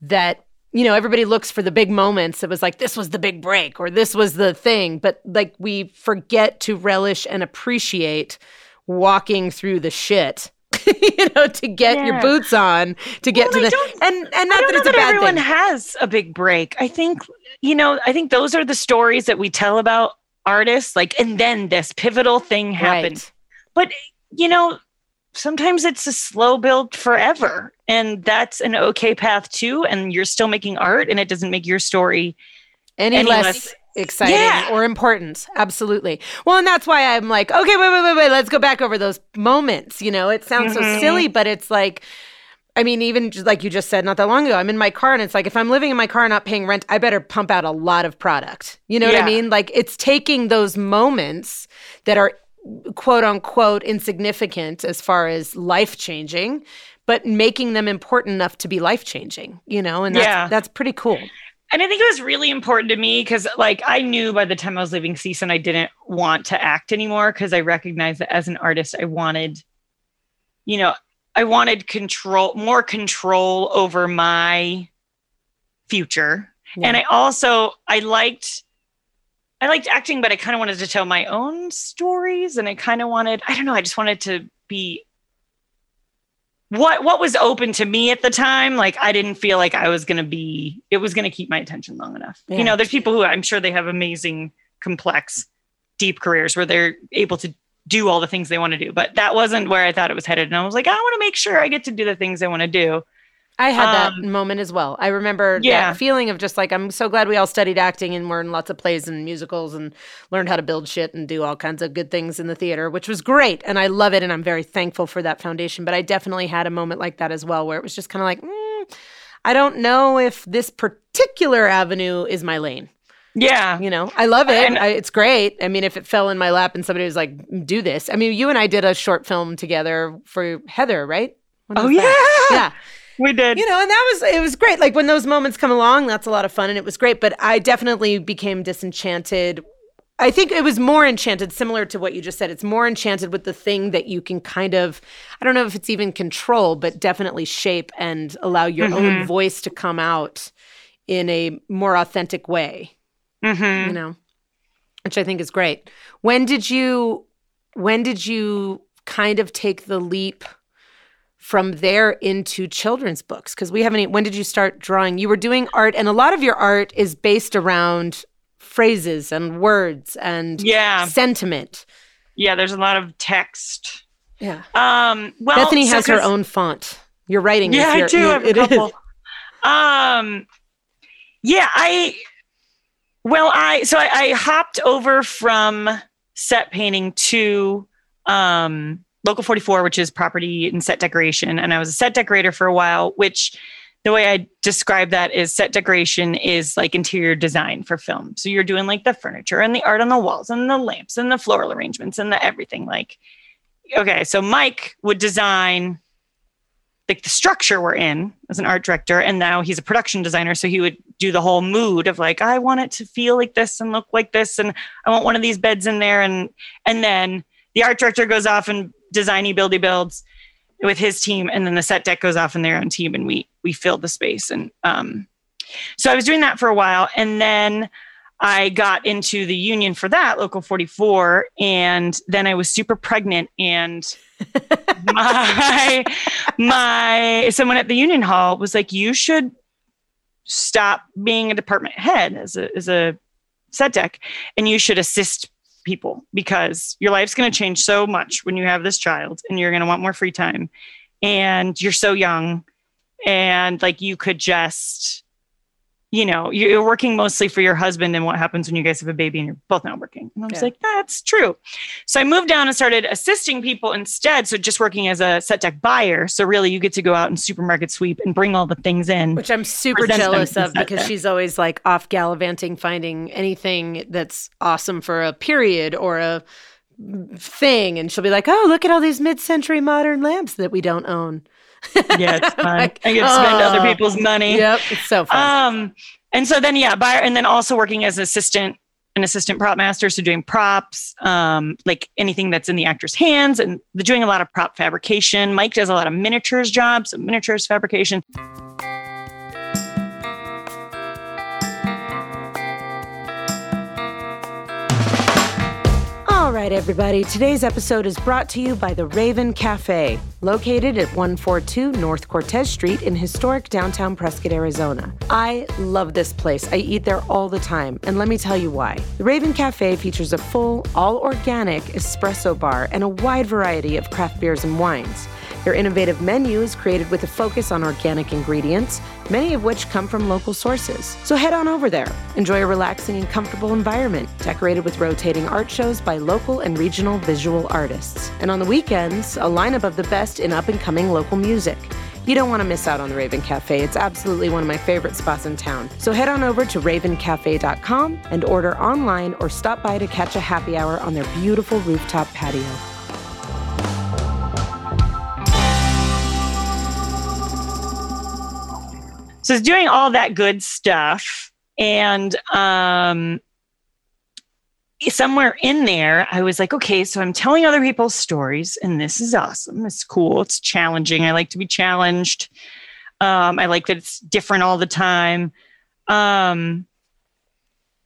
that, you know, everybody looks for the big moments. It was like, this was the big break or this was the thing. But like we forget to relish and appreciate walking through the shit. <laughs> you know, to get your boots on, to get Well, to the and and not that know it's a that bad everyone thing. has a big break. I think, you know, I think those are the stories that we tell about artists, like, and then this pivotal thing happened. Right. But, you know, sometimes it's a slow build forever. And that's an okay path too. And you're still making art and it doesn't make your story any, any less, less- exciting Yeah. or important. Absolutely. Well, and that's why I'm like, okay, wait, wait, wait, wait. Let's go back over those moments. You know, it sounds so Mhm. silly, but it's like, I mean, even just like you just said not that long ago, I'm in my car and it's like, if I'm living in my car and not paying rent, I better pump out a lot of product. You know what I mean? Like, it's taking those moments that are quote unquote insignificant as far as life changing, but making them important enough to be life changing, you know? And that's, Yeah. that's pretty cool. And I think it was really important to me because, like, I knew by the time I was leaving CSUN, I didn't want to act anymore because I recognized that as an artist, I wanted, you know, I wanted control, more control over my future. Yeah. And I also, I liked, I liked acting, but I kind of wanted to tell my own stories, and I kind of wanted, I don't know, I just wanted to be what what was open to me at the time like i didn't feel like i was going to be it was going to keep my attention long enough Yeah. you know there's people who i'm sure they have amazing complex deep careers where they're able to do all the things they want to do. But that wasn't where I thought it was headed. And I was like, I want to make sure I get to do the things I want to do. I had that um, moment as well. I remember yeah. that feeling of just like, I'm so glad we all studied acting and were in lots of plays and musicals and learned how to build shit and do all kinds of good things in the theater, which was great. And I love it. And I'm very thankful for that foundation. But I definitely had a moment like that as well, where it was just kind of like, mm, I don't know if this particular avenue is my lane. Yeah. You know, I love it. I, it's great. I mean, if it fell in my lap and somebody was like, do this. I mean, you and I did a short film together for Heather, right? Oh, yeah. Yeah. We did. You know, and that was, it was great. Like when those moments come along, that's a lot of fun and it was great. But I definitely became disenchanted. I think it was more enchanted, similar to what you just said. It's more enchanted with the thing that you can kind of, I don't know if it's even control, but definitely shape and allow your mm-hmm. own voice to come out in a more authentic way mm-hmm. you know, which I think is great. When did you, when did you kind of take the leap from there into children's books? Because we haven't, when did you start drawing? You were doing art, and a lot of your art is based around phrases and words and yeah. sentiment. Yeah, there's a lot of text. Yeah. Um, well, Bethany has her own font. You're writing. Yeah, your, I do. have a couple. Is. Um, yeah, I well, I so I, I hopped over from set painting to um, Local 44, which is property and set decoration, and I was a set decorator for a while. Which the way I describe that is set decoration is like interior design for film. So you're doing like the furniture and the art on the walls and the lamps and the floral arrangements and the everything. Like, okay, so Mike would design like the structure we're in as an art director and now he's a production designer so he would do the whole mood of like i want it to feel like this and look like this and i want one of these beds in there and and then the art director goes off and designy buildy builds with his team and then the set dec goes off in their own team and we we fill the space. And um so i was doing that for a while and then I got into the union for that, Local 44, and then I was super pregnant and <laughs> my my someone at the union hall was like, "You should stop being a department head as a as a set dec, and you should assist people because your life's going to change so much when you have this child, and you're going to want more free time, and you're so young, and like you could just." You know, you're working mostly for your husband and what happens when you guys have a baby and you're both not working. And I was yeah. like, that's true. So I moved down and started assisting people instead. So just working as a set dec buyer. So really you get to go out and supermarket sweep and bring all the things in. Which I'm super jealous of because she's always like off gallivanting, finding anything that's awesome for a period or a thing. And she'll be like, oh, look at all these mid century modern lamps that we don't own yeah, it's <laughs> fun. like, I get to spend other people's money. Yep, it's so fun. Um, and so then yeah, buyer, and then also working as assistant, an assistant prop master, so doing props, um, like anything that's in the actor's hands, and doing a lot of prop fabrication. Mike does a lot of miniatures jobs, miniatures fabrication. All right, everybody. Today's episode is brought to you by the Raven Cafe, located at 142 North Cortez Street in historic downtown Prescott, Arizona. I love this place. I eat there all the time, and let me tell you why. The Raven Cafe features a full, all organic espresso bar and a wide variety of craft beers and wines. Their innovative menu is created with a focus on organic ingredients, many of which come from local sources. So head on over there. Enjoy a relaxing and comfortable environment, decorated with rotating art shows by local and regional visual artists. And on the weekends, a lineup of the best in up and coming local music. You don't want to miss out on the Raven Cafe. It's absolutely one of my favorite spots in town. So head on over to ravencafe.com and order online or stop by to catch a happy hour on their beautiful rooftop patio. So it's doing all that good stuff. And um, somewhere in there, I was like, okay, so I'm telling other people's stories, and this is awesome. It's cool. It's challenging. I like to be challenged. Um, I like that it's different all the time. Um,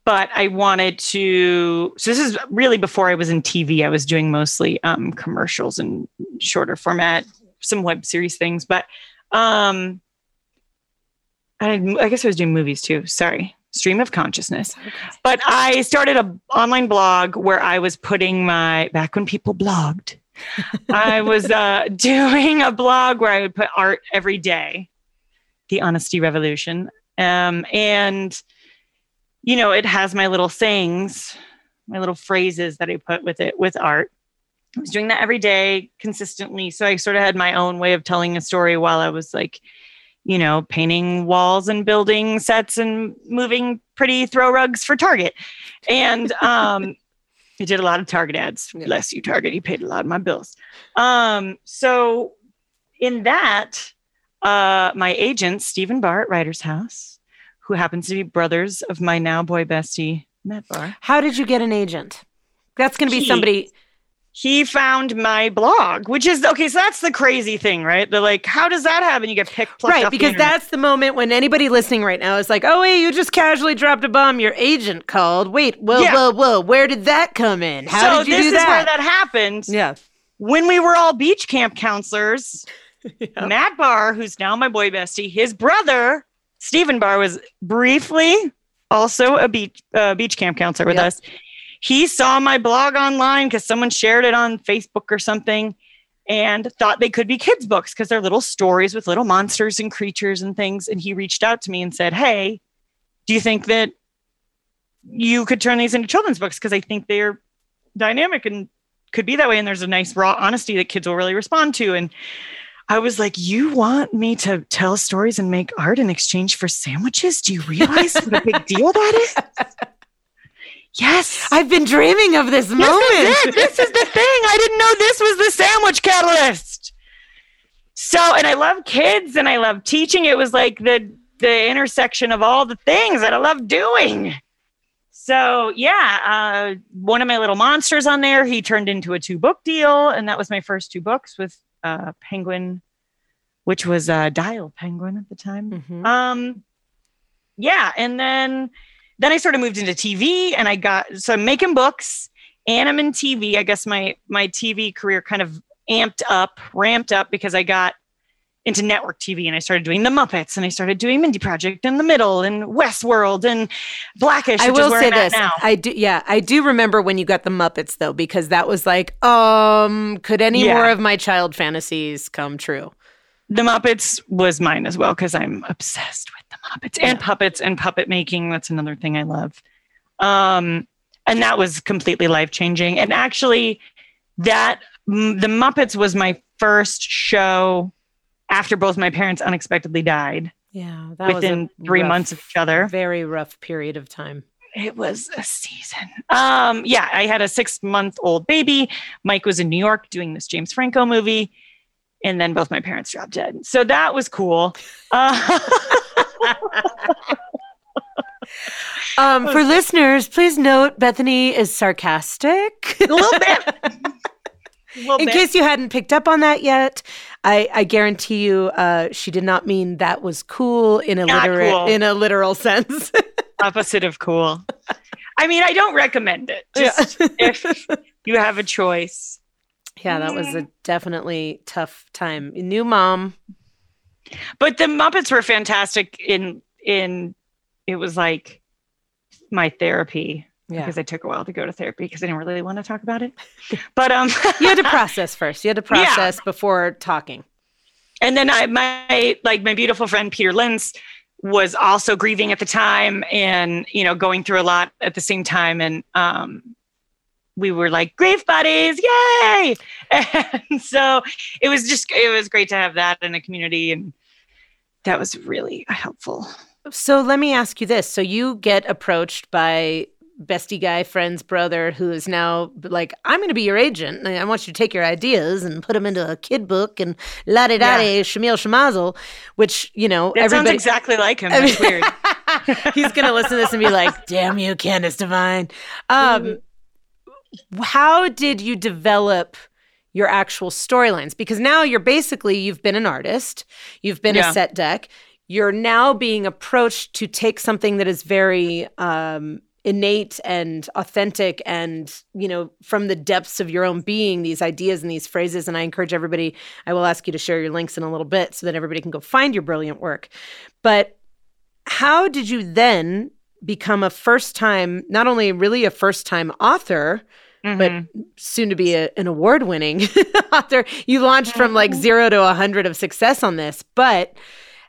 but I wanted to. So this is really before I was in TV. I was doing mostly um, commercials and shorter format, some web series things. But um, I, I guess I was doing movies too. Sorry. stream of consciousness. But I started a online blog where I was putting my back when people blogged. <laughs> I was uh, doing a blog where I would put art every day, the honesty revolution, um, and you know it has my little sayings, my little phrases that I put with it with art. I was doing that every day consistently, so I sort of had my own way of telling a story while I was like you know, painting walls and building sets and moving pretty throw rugs for Target. And <laughs> um, I did a lot of Target ads. Yeah. Bless you, Target. You paid a lot of my bills. Um, so in that, uh, my agent, Stephen Barr at Writers House, who happens to be brothers of my now boy bestie, Matt Barr. How did you get an agent? That's going to be somebody he found my blog, which is okay. So that's the crazy thing, right? They're like, how does that happen? You get picked, right? Because the that's the moment when anybody listening right now is like, oh wait, you just casually dropped a bomb. Your agent called. Wait, whoa, yeah. whoa, whoa. Where did that come in? How so did you do that? This is where that happened. Yeah. When we were all beach camp counselors, <laughs> yep. Matt Barr, who's now my boy bestie, his brother Stephen Barr was briefly also a beach uh, beach camp counselor with yep. us he saw my blog online because someone shared it on Facebook or something and thought they could be kids' books because they're little stories with little monsters and creatures and things. And he reached out to me and said, Hey, do you think that you could turn these into children's books? Because I think they're dynamic and could be that way. And there's a nice raw honesty that kids will really respond to. And I was like, You want me to tell stories and make art in exchange for sandwiches? Do you realize what a big deal that is? <laughs> Yes. I've been dreaming of this moment. This is, it. this is the thing. I didn't know this was the sandwich catalyst. So, and I love kids and I love teaching. It was like the the intersection of all the things that I love doing. So, yeah, uh, one of my little monsters on there, he turned into a two book deal. And that was my first two books with uh, Penguin, which was uh, Dial Penguin at the time. Mm-hmm. Um, yeah. And then then I sort of moved into TV and I got so I'm making books and I'm in TV. I guess my my TV career kind of amped up, ramped up because I got into network TV and I started doing the Muppets and I started doing Mindy Project in the middle and Westworld and black-ish. I will say this. I do yeah, I do remember when you got the Muppets though, because that was like, um, could any yeah. more of my child fantasies come true? The Muppets was mine as well because I'm obsessed with puppets and puppets and puppet making. That's another thing I love. Um, and that was completely life changing. And actually, that the Muppets was my first show after both my parents unexpectedly died. Yeah, within three rough, months of each other. Very rough period of time. It was a season. Um, yeah, I had a six month old baby. Mike was in New York doing this James Franco movie, and then both my parents dropped dead. So that was cool. Uh, <laughs> <laughs> um, for listeners, please note Bethany is sarcastic. A little bit. <laughs> In bit. case you hadn't picked up on that yet, I, I guarantee you, uh, she did not mean that was cool in a literal cool. in a literal sense. <laughs> Opposite of cool. I mean, I don't recommend it. Just if you have a choice. Yeah, that was a definitely tough time. New mom, but the Muppets were fantastic in in it was like my therapy yeah. because I took a while to go to therapy because I didn't really want to talk about it. <laughs> But um you had to process first. You had to <laughs> process yeah. before talking. And then I my like my beautiful friend Peter Lentz was also grieving at the time and you know going through a lot at the same time and um we were like grief buddies yay <laughs> and so it was just it was great to have that in a community and that was really helpful. So let me ask you this. So you get approached by bestie guy friend's brother who is now like i'm going to be your agent i want you to take your ideas and put them into a kid book and la di da di shamil shamazel which you know that sounds exactly like him that's weird <laughs> he's going to listen to this and be like <laughs> damn you candace divine um, mm-hmm. how did you develop your actual storylines because now you're basically you've been an artist, you've been yeah. a set dec, you're now being approached to take something that is very um, innate and authentic and you know from the depths of your own being these ideas and these phrases. And i encourage everybody i will ask you to share your links in a little bit so that everybody can go find your brilliant work. But how did you then become a first time, not only really a first time author, mm-hmm. but soon to be a, an award winning <laughs> author. You launched from like mm-hmm. zero to a 100 of success on this. But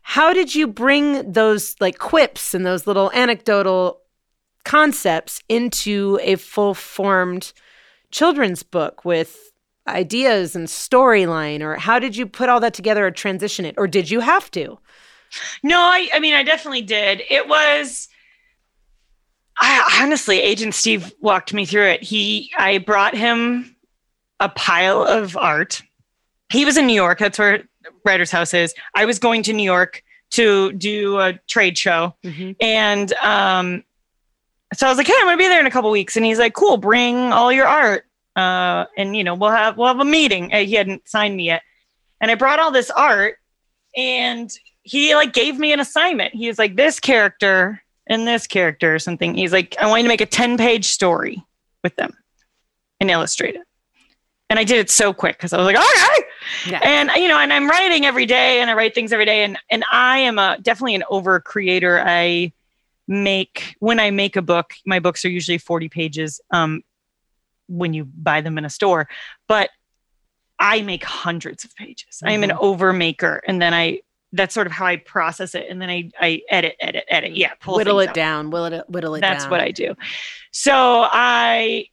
how did you bring those like quips and those little anecdotal concepts into a full formed children's book with ideas and storyline? Or how did you put all that together or transition it? Or did you have to? No, I, I mean, I definitely did. It was I, honestly, Agent Steve walked me through it. He, I brought him a pile of art. He was in New York. That's where Writers House is. I was going to New York to do a trade show, mm-hmm. and um, so I was like, "Hey, I'm going to be there in a couple weeks." And he's like, "Cool, bring all your art, uh, and you know, we'll have we'll have a meeting." Uh, he hadn't signed me yet, and I brought all this art, and he like gave me an assignment. He was like, "This character and this character or something. He's like, I want you to make a 10 page story with them and illustrate it. And I did it so quick because I was like, all right. Yeah. And you know, and I'm writing every day and I write things every day. And and I am a definitely an over creator. I make when I make a book, my books are usually 40 pages um, when you buy them in a store. But I make hundreds of pages. Mm-hmm. I am an mm-hmm. over maker. And then I that's sort of how I process it. And then I, I edit, edit, edit. Yeah. whittle it out. down. Whittle it, whittle it that's down. what I do. So I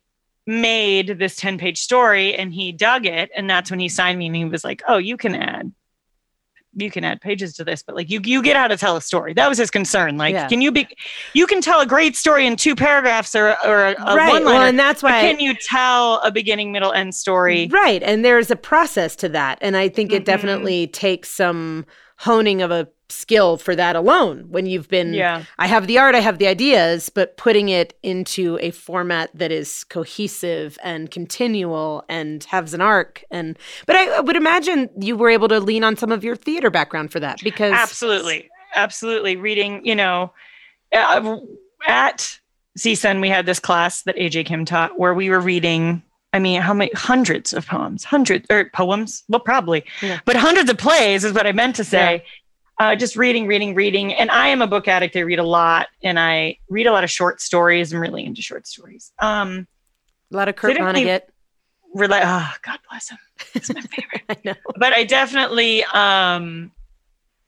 made this 10 page story and he dug it. And that's when he signed me and he was like, oh, you can add you can add pages to this, but like you you get how to tell a story. That was his concern. Like, yeah. can you be you can tell a great story in two paragraphs or or a, a right. one Well, and that's why can you tell a beginning, middle, end story? Right. And there's a process to that. And I think it mm-hmm. definitely takes some honing of a skill for that alone when you've been yeah. I have the art i have the ideas but putting it into a format that is cohesive and continual and has an arc and but i would imagine you were able to lean on some of your theater background for that because absolutely. Absolutely. Reading you know uh, at CSUN, we had this class that AJ Kim taught where we were reading I mean, how many hundreds of poems, hundreds or poems? Well, probably, yeah. but hundreds of plays is what I meant to say. Yeah. Uh, just reading, reading, reading. And I am a book addict. I read a lot and I read a lot of short stories. I'm really into short stories. Um, a lot of Kurt Vonnegut. Rely, oh, God bless him. It's my favorite. <laughs> I know. But I definitely um,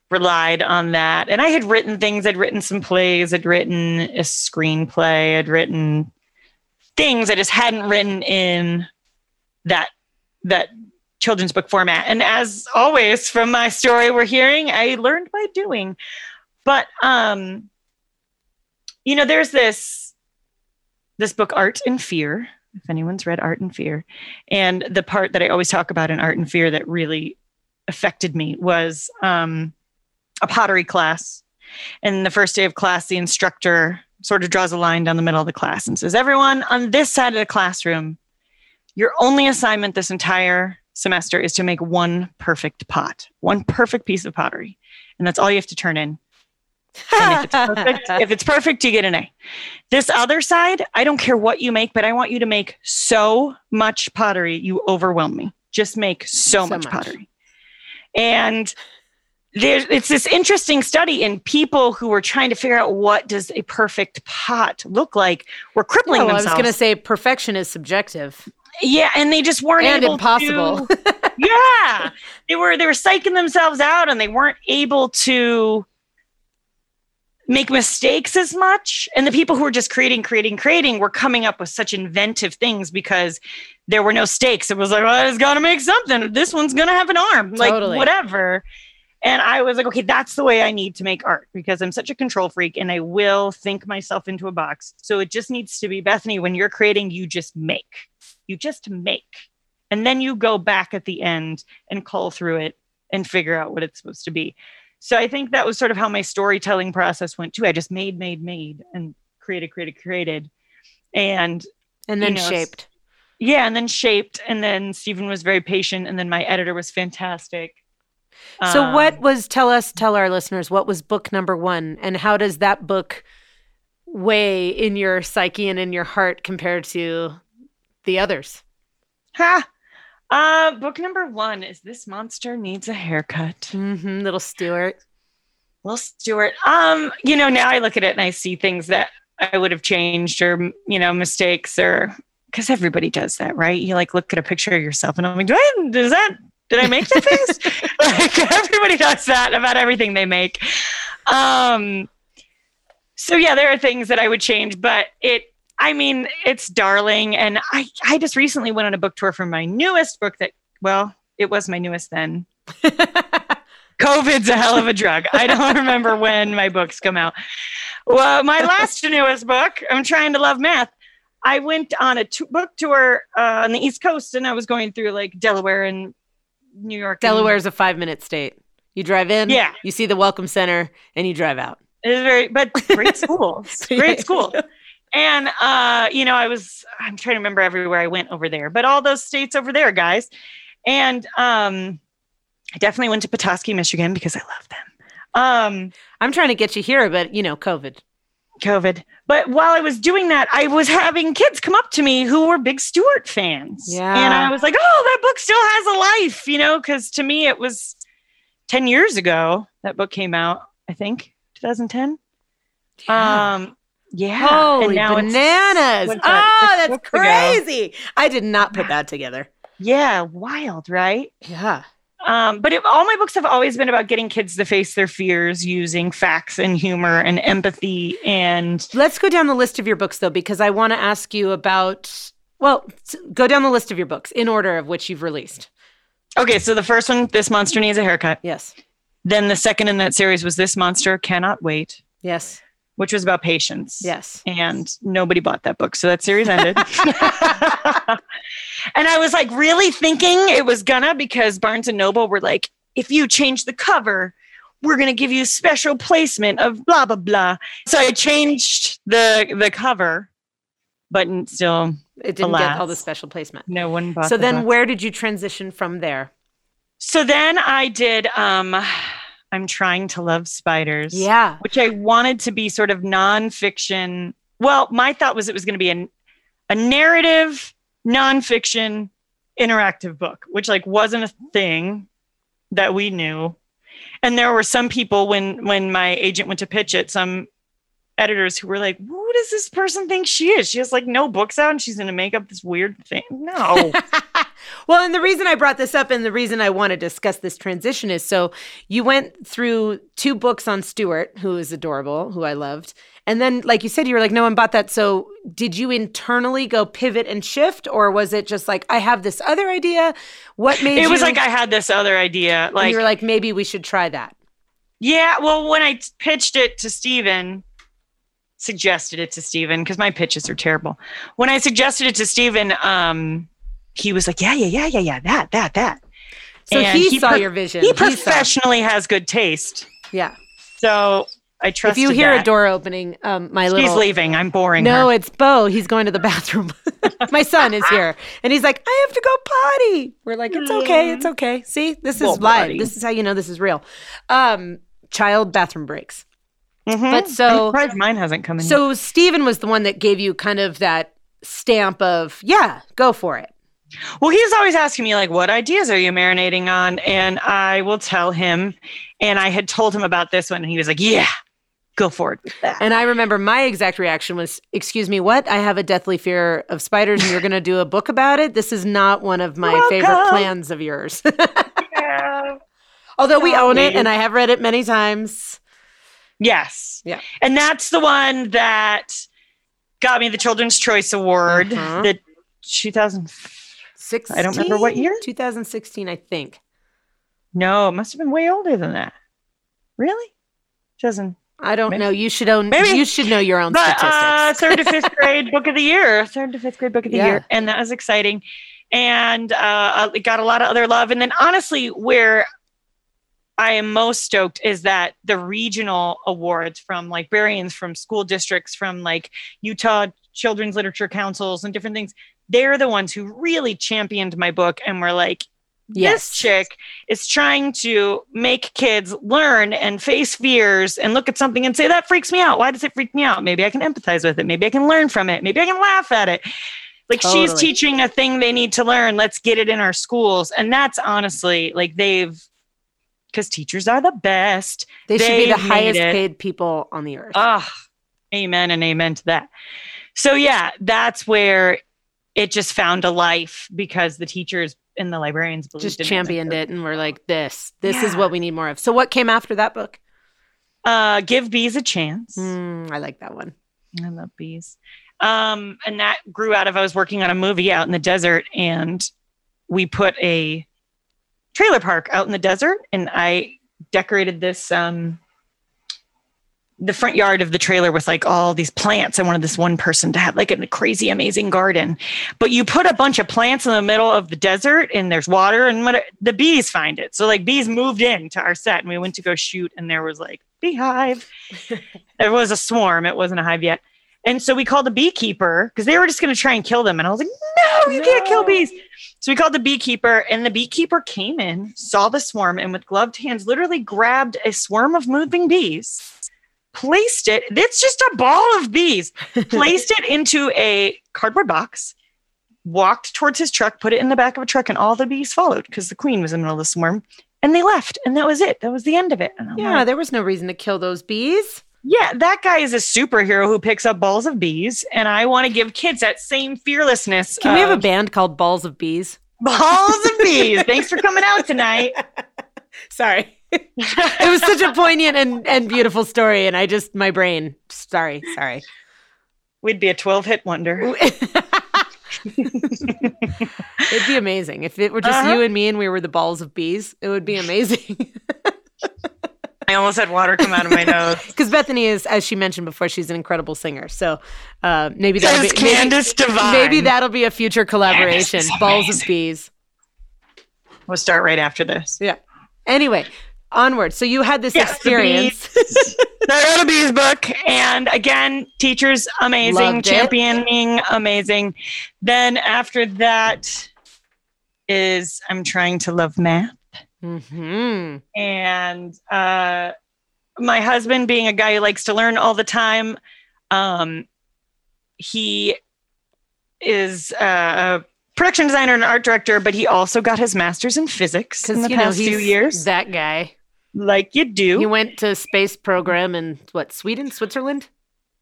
relied on that. And I had written things. I'd written some plays. I'd written a screenplay. I'd written things I just hadn't written in that that children's book format. And as always, from my story we're hearing, I learned by doing. But um, you know, there's this this book, Art and Fear. If anyone's read Art and Fear, and the part that I always talk about in Art and Fear that really affected me was um, a pottery class. And the first day of class, the instructor sort of draws a line down the middle of the class and says, Everyone on this side of the classroom, your only assignment this entire semester is to make one perfect pot, one perfect piece of pottery. And that's all you have to turn in. if, it's <laughs> perfect, if it's perfect, you get an A. This other side, I don't care what you make, but I want you to make so much pottery, you overwhelm me. Just make so, so much, much pottery. And there's it's this interesting study in people who were trying to figure out what does a perfect pot look like were crippling oh, themselves. I was going to say perfection is subjective. Yeah, and they just weren't and able impossible. To, <laughs> yeah, they were they were psyching themselves out, and they weren't able to make mistakes as much. And the people who were just creating, creating, creating were coming up with such inventive things because there were no stakes. It was like, well, it's got to make something. This one's gonna have an arm, totally. like whatever. And I was like, okay, that's the way I need to make art because I'm such a control freak and I will think myself into a box. So it just needs to be Bethany, when you're creating, you just make. You just make. And then you go back at the end and call through it and figure out what it's supposed to be. So I think that was sort of how my storytelling process went too. I just made, made, made and created, created, created. And and then you know, shaped. Yeah, and then shaped. And then Stephen was very patient. And then my editor was fantastic so um, what was tell us tell our listeners what was book number 1 and how does that book weigh in your psyche and in your heart compared to the others? Ha. Uh, book number 1 is This Monster Needs a Haircut. Mm-hmm, little Stuart. Little Stuart. Um, you know, now I look at it and I see things that I would have changed or, you know, mistakes or because everybody does that, right? You like look at a picture of yourself and I'm like, do I, does that, did I make that <laughs> face? like everybody does that about everything they make. Um, so yeah, there are things that I would change, but it, I mean, it's darling. And I, I just recently went on a book tour for my newest book that, well, it was my newest then. <laughs> COVID's a hell of a drug. I don't remember when my books come out. Well, my last newest book, I'm trying to love math. I went on a t- book tour uh, on the East Coast, and I was going through like Delaware and New York. Delaware is a five minute state. You drive in, Yeah. you see the Welcome Center, and you drive out. It's very, but great <laughs> school, great school. And uh, you know, I was I'm trying to remember everywhere I went over there, but all those states over there, guys. And um, I definitely went to Petoskey, Michigan, because I love them. Um, I'm trying to get you here, but you know, COVID. COVID. But while I was doing that, I was having kids come up to me who were big Stewart fans. Yeah. And I was like, oh, that book still has a life, you know, because to me it was 10 years ago that book came out, I think, 2010. Um, yeah. Holy and now it's- bananas! Oh, that, that's books ago. crazy. I did not put that together. yeah, wild, right? Yeah. Um, but it, all my books have always been about getting kids to face their fears using facts and humor and empathy and Let's go down the list of your books, though, because I want to ask you about. Well, go down the list of your books in order of which you've released. okay so the first one this monster needs a haircut Yes. Then the second in that series was This Monster Cannot Wait, Yes. Which was about patience. Yes. And nobody bought that book. So that series ended. <laughs> and I was like really thinking it was gonna because Barnes and Noble were like, if you change the cover, we're gonna give you special placement of blah blah blah. So I changed the the cover, but still It didn't get all the special placement. no one bought So the then, book. where did you transition from there? So then I did um I'm trying to love spiders. Yeah. which I wanted to be sort of nonfiction. Well, my thought was it was going to be a, a narrative nonfiction interactive book, which like wasn't a thing that we knew. And there were some people when when my agent went to pitch it, some editors who were like, "Who does this person think she is? She has like no books out, and she's going to make up this weird thing." No, <laughs> well, and the reason I brought this up and the reason I want to discuss this transition is so you went through two books on Stewart, who is adorable, who I loved. And then, like you said, you were like, no one bought that. So did you internally go pivot and shift, or was it just like, I have this other idea? What made it was you- like I had this other idea, and like you were like, maybe we should try that. Yeah, well, when I pitched it to Stephen, suggested it to Stephen because my pitches are terrible. When I suggested it to Stephen, um, he was like, "Yeah, yeah, yeah, yeah, yeah, that, that, that." So And he, he saw pro- your vision. He saw- professionally has good taste, yeah. so I trust. If you hear a door opening, um, my he's little He's leaving. I'm boring. No, her. it's Bo. He's going to the bathroom. <laughs> My son is here. And he's like, I have to go potty. We're like, it's okay. It's okay. See, this is Well, live. This is how you know this is real. Um, child bathroom breaks. Mhm. But I'm so, surprised mine hasn't come in. so Stephen was the one that gave you kind of that stamp of, yeah, go for it. Well, he's always asking me, like, what ideas are you marinating on? And I will tell him. And I had told him about this one, and he was like, yeah, go for it with that. And I remember my exact reaction was, excuse me, what? I have a deathly fear of spiders and you're going to do a book about it? This is not one of my favorite plans of yours. <laughs> Yeah. Although we own it and I have read it many times. Yes. Yeah. And that's the one that got me the Children's Choice Award. Mhm. The 2000. 16, I don't remember what year. 2016, I think. No, it must have been way older than that. Really? Doesn't. I don't Maybe- know. You should own. Maybe. You should know your own But statistics. uh, third to fifth <laughs> grade book of the year. Third to fifth grade book of the Yeah. year, and that was exciting. And uh, it got a lot of other love. And then honestly, where I am most stoked is that the regional awards from librarians, from school districts, from like Utah Children's Literature Councils and different things, they're the ones who really championed my book and were like, Yes. this chick is trying to make kids learn and face fears and look at something and say, that freaks me out. Why does it freak me out? Maybe I can empathize with it. Maybe I can learn from it. Maybe I can laugh at it. Like she's teaching a thing they need to learn. Let's get it in our schools. And that's honestly like they've, because teachers are the best. they should be the highest it. paid people on the earth. Ugh. Amen and amen to that. So yeah, that's where it just found a life because the teachers and the librarians just championed it and were like, "This, this yeah. is what we need more of." So, what came after that book? Uh, Give bees a chance. Mm, I like that one. I love bees. Um, and that grew out of I was working on a movie out in the desert, and we put a trailer park out in the desert, and I decorated this um the front yard of the trailer with like all these plants. I wanted this one person to have like a crazy, amazing garden. But you put a bunch of plants in the middle of the desert and there's water and what, the bees find it. So like bees moved in to our set and we went to go shoot and there was like beehive. <laughs> there was a swarm. It wasn't a hive yet. And so we called the beekeeper because they were just going to try and kill them. And I was like, no, you no. can't kill bees. So we called the beekeeper, and the beekeeper came in, saw the swarm, and with gloved hands, literally grabbed a swarm of moving bees placed it, it's just a ball of bees, <laughs> placed it into a cardboard box, walked towards his truck, put it in the back of a truck, and all the bees followed because the queen was in the middle of the swarm. And they left, and that was it. That was the end of it. yeah, like, there was no reason to kill those bees. Yeah, that guy is a superhero who picks up balls of bees, and I want to give kids that same fearlessness. Can of, we have a band called Balls of Bees? Balls of Bees. <laughs> Thanks for coming out tonight. <laughs> Sorry it was such a poignant and, and beautiful story. And I just, my brain, sorry, sorry. We'd be a 12 hit wonder. <laughs> It'd be amazing. If it were just uh-huh. you and me and we were the balls of bees, it would be amazing. I almost had water come out of my nose. <laughs> Because Bethany is, as she mentioned before, she's an incredible singer. So uh, maybe that'll be Candace maybe, Divine. maybe that'll be a future collaboration. Balls of bees. We'll start right after this. Yeah. Anyway, onward. So you had this yes, experience. The, I wrote a bees book, and again, teachers amazing, Loved championing it. amazing. Then after that is I'm trying to love math, mm-hmm. and uh, my husband being a guy who likes to learn all the time. Um, he is uh, a production designer and art director, but he also got his master's in physics in the past know, few years. That guy like you do. He went to space program in what Sweden, Switzerland.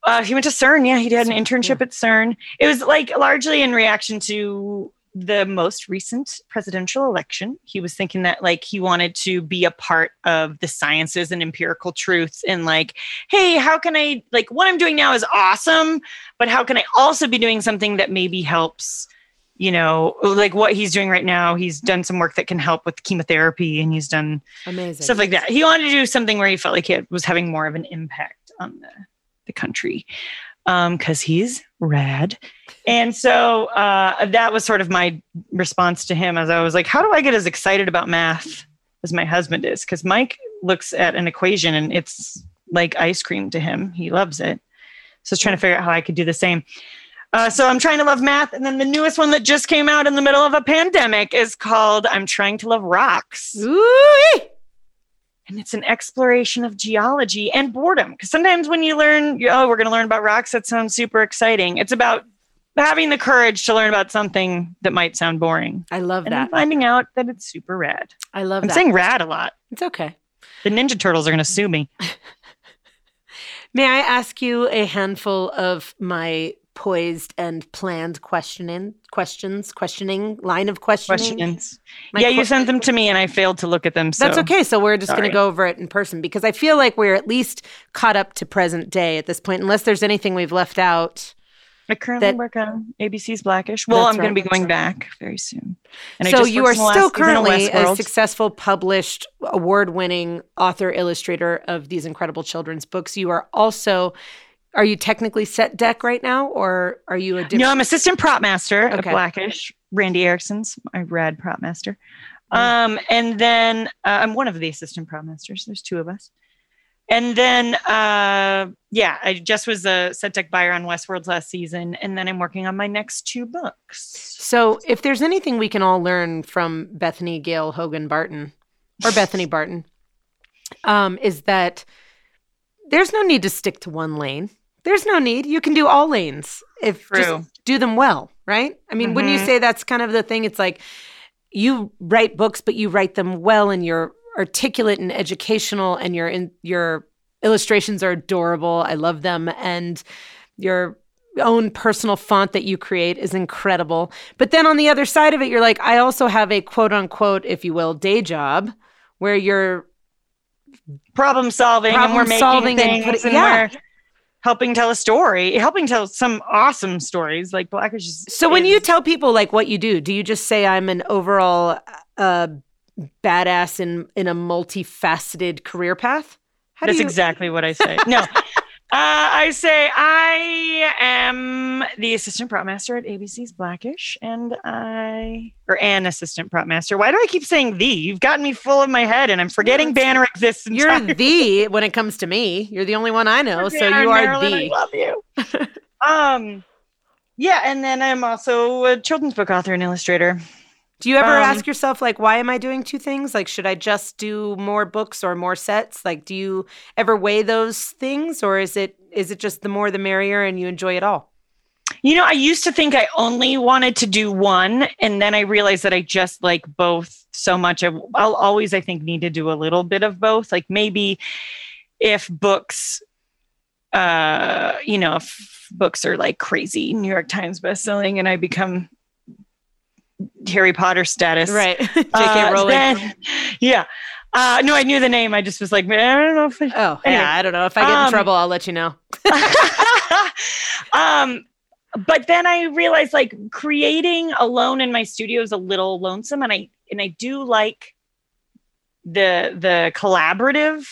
Uh, he went to CERN. Yeah, he had an internship yeah. at CERN. It was like largely in reaction to the most recent presidential election. He was thinking that like he wanted to be a part of the sciences and empirical truths and like, hey, how can I like what I'm doing now is awesome, but how can I also be doing something that maybe helps you know, like what he's doing right now. He's done some work that can help with chemotherapy and he's done amazing stuff like that. He wanted to do something where he felt like he was having more of an impact on the, the country because um, he's rad. And so uh, that was sort of my response to him as I was like, how do I get as excited about math as my husband is? Because Mike looks at an equation and it's like ice cream to him. He loves it. So I was trying to figure out how I could do the same. Uh, so I'm trying to love math. And then the newest one that just came out in the middle of a pandemic is called I'm Trying to Love Rocks. Ooh-wee. And it's an exploration of geology and boredom. Because sometimes when you learn, oh, we're going to learn about rocks, that sounds super exciting. It's about having the courage to learn about something that might sound boring. I love and that. finding out that it's super rad. I love I'm that. saying rad a lot. It's okay. The Ninja Turtles are going to sue me. <laughs> May I ask you a handful of my poised and planned questioning questions questioning line of questioning questions My yeah you sent them to me and i failed to look at them so that's okay so we're just going to go over it in person because i feel like we're at least caught up to present day at this point unless there's anything we've left out I currently that, work on ABC's black-ish. Well, I'm right, going to be going right. back very soon. And so you are still currently a successful, published, award-winning author, illustrator of these incredible children's books. You are also are you technically set dec right now, or are you a different? No, I'm assistant prop master okay. at black-ish. Randy Erickson's my rad prop master. Mm. Um, and then uh, I'm one of the assistant prop masters. There's two of us. And then, uh, yeah, I just was a set dec buyer on Westworld last season, and then I'm working on my next two books. So, if there's anything we can all learn from Bethany Gale Hogan Barton or Bethany <laughs> Barton, um, is that there's no need to stick to one lane. There's no need. You can do all lanes if True. just do them well, right? I mean, mm-hmm. when you say that's kind of the thing, it's like you write books, but you write them well and you're articulate and educational and you're in you're illustrations are adorable. I love them. And your own personal font that you create is incredible. But then on the other side of it, you're like, I also have a quote unquote, if you will, day job where you're problem solving Problem and we're making solving and things and, yeah. we're helping tell a story, helping tell some awesome stories. Like black-ish is So when you tell people like what you do, do you just say I'm an overall uh, badass in in a multifaceted career path? How That's you? exactly what I say. No. <laughs> Uh, I say I am the assistant prop master at ABC's black-ish, and I or an assistant prop master. Why do I keep saying the? You've gotten me full of my head, and I'm forgetting Banner exists. you're the <laughs> when it comes to me. You're the only one I know, so you are Marilyn, I love you. <laughs> um, yeah, and then I'm also a children's book author and illustrator. Do you ever Um, ask yourself like, why am I doing two things? Like, should I just do more books or more sets? Like, do you ever weigh those things, or is it is it just the more the merrier, and you enjoy it all? You know, I used to think I only wanted to do one, and then I realized that I just like both so much. I'll always, I think, need to do a little bit of both. Like maybe if books, uh, you know, if books are like crazy New York Times bestselling, and I become Harry Potter status, Right, <laughs> J.K. uh, Rowling. then- yeah. Uh, no, I knew the name. I just was like, I don't know if I, oh, anyway. yeah. I don't know if I get in Um, trouble. I'll let you know. <laughs> um but then i realized like creating alone in my studio is a little lonesome and i and i do like the the collaborative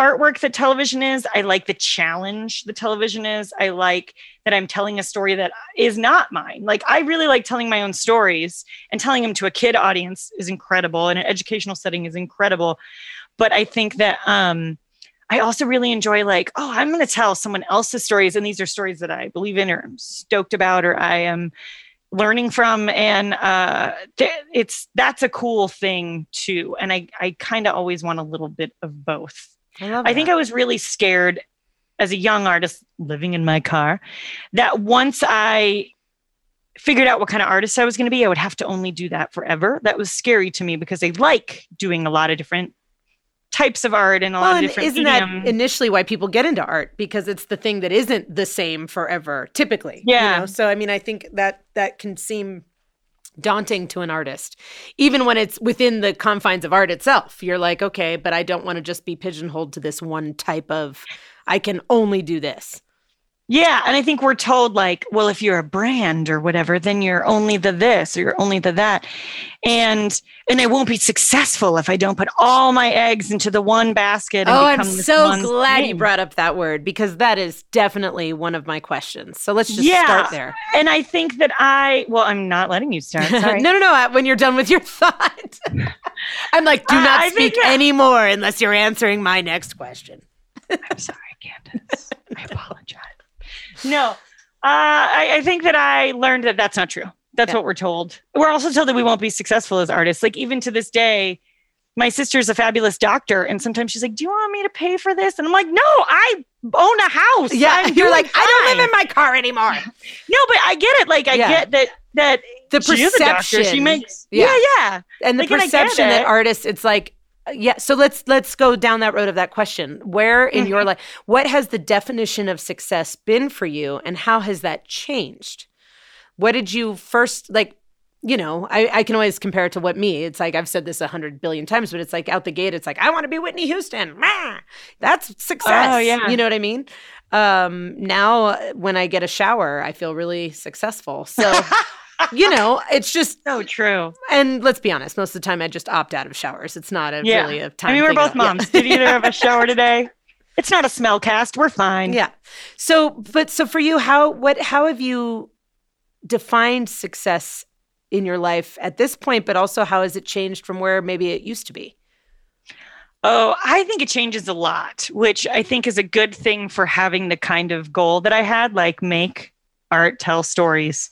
artwork that television is i like the challenge the television is i like that i'm telling a story that is not mine like i really like telling my own stories and telling them to a kid audience is incredible and an educational setting is incredible but i think that um I also really enjoy like, oh, I'm going to tell someone else's stories, and these are stories that I believe in or I'm stoked about or I am learning from, and uh, th- it's that's a cool thing too. And I I kind of always want a little bit of both. I love. I think. I was really scared as a young artist living in my car that once I figured out what kind of artist I was going to be, I would have to only do that forever. That was scary to me because I like doing a lot of different types of art and a lot of different isn't medium. that initially why people get into art because it's the thing that isn't the same forever, typically. Yeah. You know? So I mean, I think that that can seem daunting to an artist, even when it's within the confines of art itself. You're like, okay, but I don't want to just be pigeonholed to this one type of. I can only do this. Yeah, and I think we're told like, well, if you're a brand or whatever, then you're only the this or you're only the that. And and I won't be successful if I don't put all my eggs into the one basket. And Oh, I'm so glad you brought up that word because that is definitely one of my questions. So let's just Yeah. start there. And I think that I well, I'm not letting you start. <laughs> Sorry. no, no, no. When you're done with your <laughs> thought, I'm like, do not I speak that- anymore unless you're answering my next question. I'm sorry, Candace. I <laughs> apologize. No, uh, I, I think that I learned that that's not true. That's Yeah. what we're told. We're also told that we won't be successful as artists. Like even to this day, my sister's a fabulous doctor, and sometimes she's like, "Do you want me to pay for this?" And I'm like, "No, I own a house. Yeah, I'm <laughs> you're like, I don't live in my car anymore. <laughs> No, but I get it. Like I Yeah. get that that The she is a doctor. perception, She makes Yeah. yeah, yeah. and the like, and perception that artists, it's like, yeah. So let's let's go down that road of that question. Where in your Mm-hmm. life, what has the definition of success been for you, and how has that changed? What did you first like? You know, I, I can always compare it to what me. It's like I've said this a hundred billion times, but it's like out the gate, it's like I want to be Whitney Houston. Mah! That's success. Oh, yeah. You know what I mean? Um, now when I get a shower, I feel really successful. So <laughs> you know, it's just So <laughs> oh, true. and let's be honest, most of the time I just opt out of showers. It's not a Yeah. really a time. I mean, we're both all. Yeah. moms. Did either of us shower today? It's not a smell cast. We're fine. Yeah. So, but so for you, how what how have you defined success in your life at this point? But also, how has it changed from where maybe it used to be? Oh, I think it changes a lot, which I think is a good thing for having the kind of goal that I had, like make art, tell stories,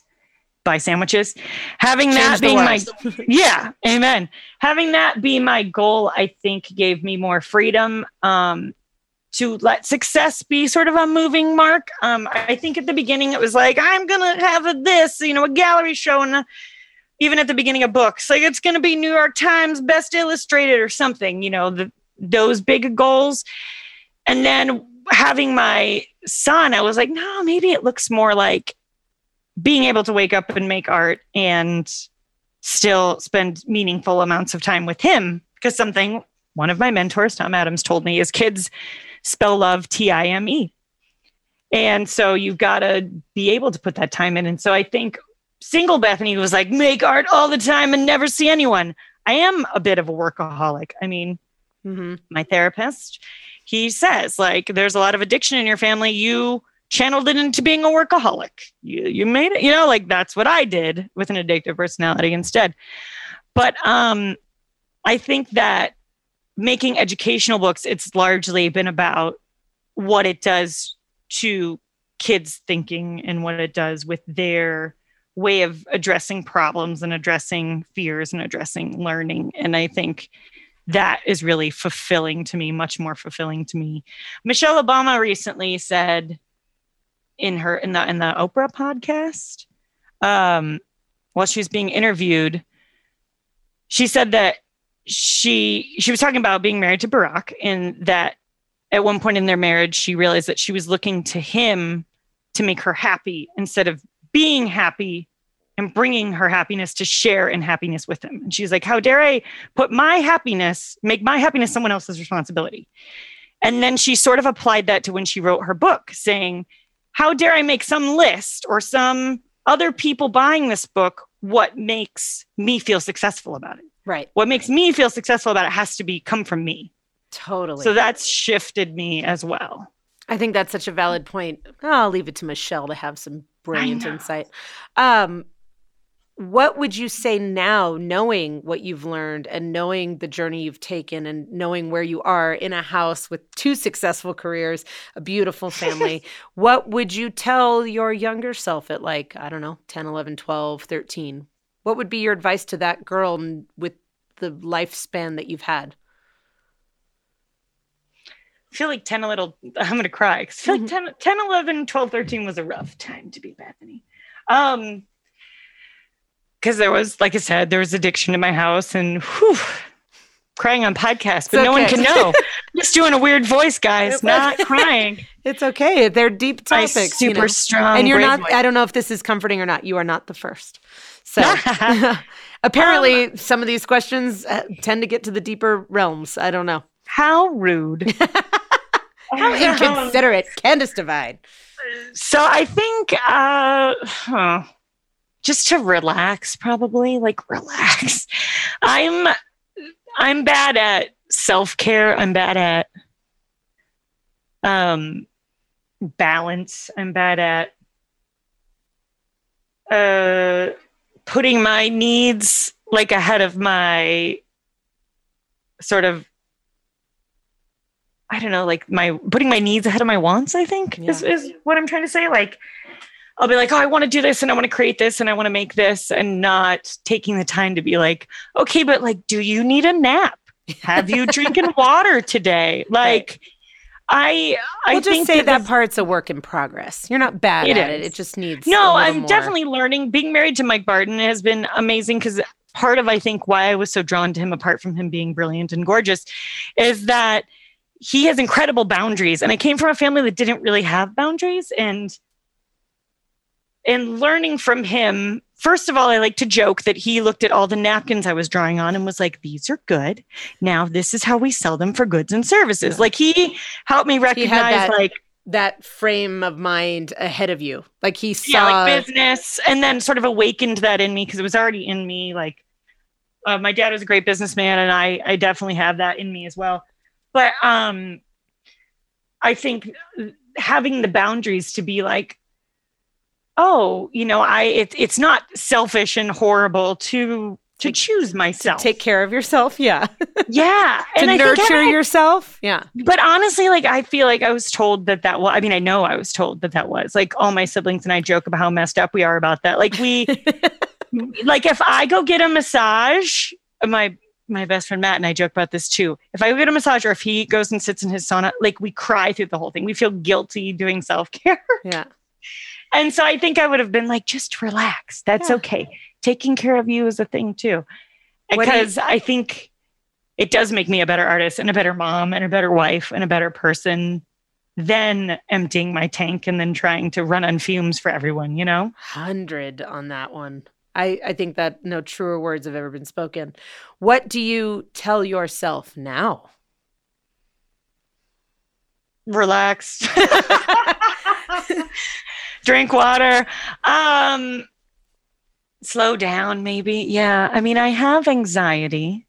buy sandwiches. Having that Change the being my <laughs> yeah, amen. Having that be my goal, I think gave me more freedom um, to let success be sort of a moving mark. Um, I think at the beginning it was like I'm gonna have a this, you know, a gallery show, and a, even at the beginning of books, like it's gonna be New York Times Best Illustrated or something, you know, the, those big goals. And then having my son, I was like, no, maybe it looks more like being able to wake up and make art and still spend meaningful amounts of time with him. Because something one of my mentors, Tom Adams, told me is kids spell love T I M E. And so you've got to be able to put that time in. And so I think single Bethany was like, make art all the time and never see anyone. I am a bit of a workaholic. I mean, mm-hmm. my therapist, he says, like, there's a lot of addiction in your family. You channeled it into being a workaholic. You, you made it, you know, like that's what I did with an addictive personality instead. But um, I think that making educational books, it's largely been about what it does to kids thinking and what it does with their way of addressing problems and addressing fears and addressing learning. And I think that is really fulfilling to me, much more fulfilling to me. Michelle Obama recently said in her in the in the Oprah podcast, um, while she was being interviewed, she said that she she was talking about being married to Barack and that at one point in their marriage she realized that she was looking to him to make her happy instead of being happy and bringing her happiness to share in happiness with him. And she's like, How dare I put my happiness, make my happiness someone else's responsibility? And then she sort of applied that to when she wrote her book, saying, How dare I make some list or some other people buying this book what makes me feel successful about it? Right. What makes me feel successful about it has to be come from me. Totally. So that's shifted me as well. I think that's such a valid point. I'll leave it to Michelle to have some brilliant insight. Um, what would you say now, knowing what you've learned and knowing the journey you've taken and knowing where you are in a house with two successful careers, a beautiful family? <laughs> what would you tell your younger self at like, I don't know, 10, 11, 12, 13? What would be your advice to that girl with the lifespan that you've had? I feel like 10, a little, <laughs> I'm going to cry. I feel like mm-hmm. 10, 10, 11, 12, 13 was a rough time to be Bethany. Um, because there was, like I said, there was addiction in my house and whew, crying on podcast, but okay. no one can know. <laughs> just doing a weird voice, guys, not crying. <laughs> It's okay. They're deep topics. My super you know? strong. And you're not, voice. I don't know if this is comforting or not. You are not the first. So <laughs> apparently, um, some of these questions uh, tend to get to the deeper realms. I don't know. How rude. How inconsiderate. Candace Divine. So I think, uh, huh just to relax probably like relax. <laughs> I'm i'm bad at self-care. I'm bad at um balance. I'm bad at uh putting my needs like ahead of my sort of i don't know like my putting my needs ahead of my wants i think yeah. is, is what i'm trying to say. Like I'll be like, oh, I want to do this and I want to create this and I want to make this and not taking the time to be like, okay, but like, do you need a nap? Have you drinking <laughs> water today? Like. I I we'll just say that, that part's a work in progress. You're not bad it at is. it. It just needs No, I'm more. definitely learning. Being married to Mike Barton has been amazing because part of I think why I was so drawn to him apart from him being brilliant and gorgeous is that he has incredible boundaries and I came from a family that didn't really have boundaries and and learning from him first of all, I like to joke that he looked at all the napkins I was drawing on and was like, these are good. Now, this is how we sell them for goods and services. Yeah. Like he helped me recognize that, like that frame of mind ahead of you. Like he saw yeah, like business and then sort of awakened that in me because it was already in me. Like uh, my dad was a great businessman and I, I definitely have that in me as well. But um, I think having the boundaries to be like, oh, you know, I it, it's not selfish and horrible to to choose myself. To take care of yourself, <laughs> yeah. Yeah. to and nurture yourself. Yeah. But honestly, like I feel like I was told that that well, I mean, I know I was told that that was like all my siblings and I joke about how messed up we are about that. Like we <laughs> like if I go get a massage, my my best friend Matt and I joke about this too. If I go get a massage or if he goes and sits in his sauna, like we cry through the whole thing. We feel guilty doing self-care. Yeah. And so I think I would have been like, just relax. That's yeah. okay. Taking care of you is a thing too. Because you- I think it does make me a better artist and a better mom and a better wife and a better person than emptying my tank and then trying to run on fumes for everyone, you know? 100 on that one. I, I think that no truer words have ever been spoken. What do you tell yourself now? Relax. <laughs> <laughs> Drink water. Um, slow down, maybe. Yeah. I mean, I have anxiety,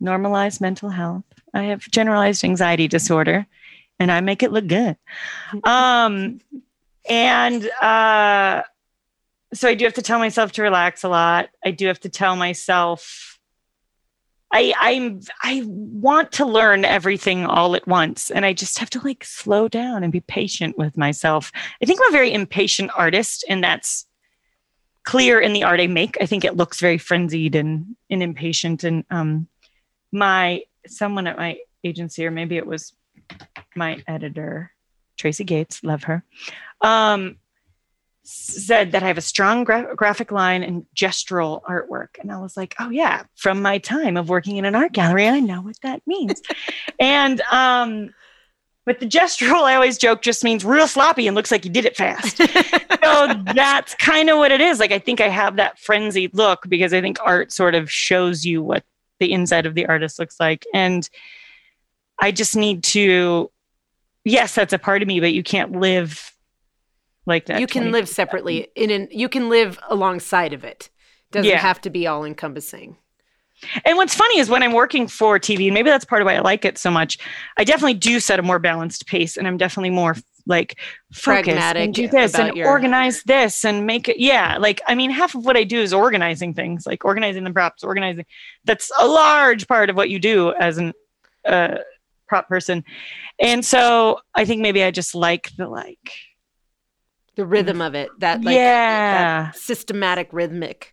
normalized mental health. I have generalized anxiety disorder, and I make it look good. <laughs> Um, and uh, so I do have to tell myself to relax a lot. I do have to tell myself I I'm I want to learn everything all at once and I just have to like slow down and be patient with myself. I think I'm a very impatient artist and that's clear in the art I make. I think it looks very frenzied and, and impatient and um my someone at my agency or maybe it was my editor Tracy Gates, love her. Um said that I have a strong gra- graphic line and gestural artwork. And I was like, oh, yeah, from my time of working in an art gallery, I know what that means. <laughs> and, um, but the gestural, I always joke, just means real sloppy and looks like you did it fast. <laughs> so that's kind of what it is. Like, I think I have that frenzied look because I think art sort of shows you what the inside of the artist looks like. And I just need to, yes, that's a part of me, but you can't live like that. You can live separately in an you can live alongside of it. Doesn't yeah. have to be all encompassing. And what's funny is when I'm working for TV, and maybe that's part of why I like it so much, I definitely do set a more balanced pace and I'm definitely more like pragmatic and do this and your... organize this and make it yeah like i mean half of what i do is organizing things like organizing the props organizing that's a large part of what you do as an uh, prop person and so i think maybe i just like the like the rhythm of it that like yeah. that systematic rhythmic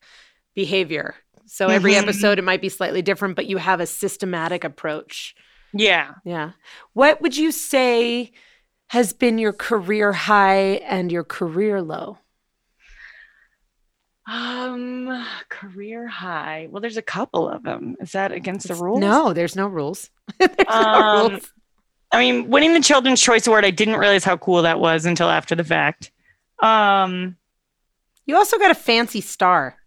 behavior. So every mm-hmm. episode it might be slightly different but you have a systematic approach. Yeah. Yeah. What would you say has been your career high and your career low? Um career high. Well there's a couple of them is that against the rules? no there's no rules. <laughs> There's um, no rules. I mean, winning the Children's Choice Award, I didn't realize how cool that was until after the fact. Um, you also got a fancy star.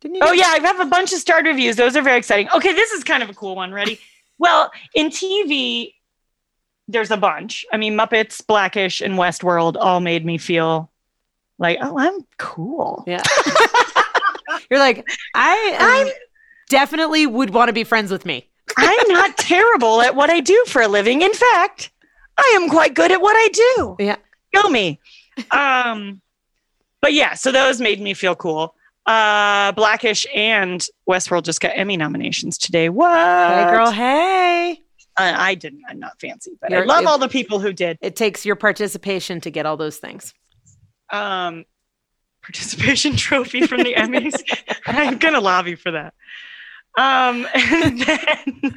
Didn't you? Oh yeah, I have a bunch of starred reviews. Those are very exciting. Okay, this is kind of a cool one. Ready? well, in TV, there's a bunch. I mean, Muppets, black-ish, and Westworld all made me feel like, oh, I'm cool. Yeah. <laughs> You're like, I I definitely would want to be friends with me. I'm not <laughs> terrible at what I do for a living. In fact, I am quite good at what I do. Yeah. Go me um, but yeah, so those made me feel cool. Uh, black-ish and Westworld just got Emmy nominations today. What? Hey, girl. Hey. Uh, I didn't. I'm not fancy, but You're, I love it, all the people who did. It takes your participation to get all those things. Um, participation <laughs> trophy from the Emmys. <laughs> I'm gonna lobby for that. Um, <laughs> and then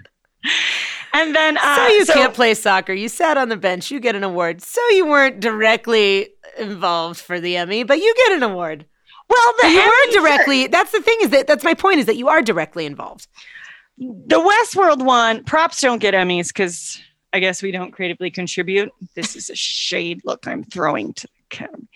and then uh, so you so, can't play soccer. You sat on the bench. You get an award. So you weren't directly involved for the Emmy, but you get an award. Well, the you are directly. That's the thing. Is that that's my point? Is that you are directly involved. The Westworld one props don't get Emmys because I guess we don't creatively contribute. This is a shade look I'm throwing to the Academy,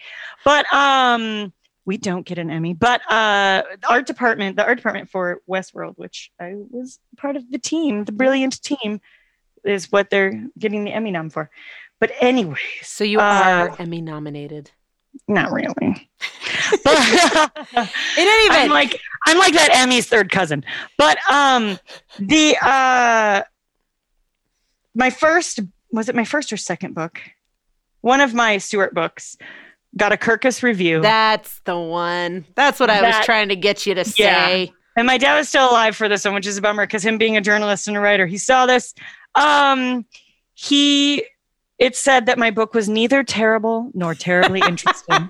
but um, we don't get an Emmy. But uh, the art department, the art department for Westworld, which I was part of the team, the brilliant team, is what they're getting the Emmy nom for. But anyways, so you are uh, Emmy nominated. Not really. <laughs> In any event, I'm like I'm like that Emmy's third cousin. But um, the uh, my first was it my first or second book? One of my Stewart books got a Kirkus review. That's the one. That's what I that, was trying to get you to say. Yeah. And my dad was still alive for this one, which is a bummer because him being a journalist and a writer, he saw this. Um, he it said that my book was neither terrible nor terribly interesting.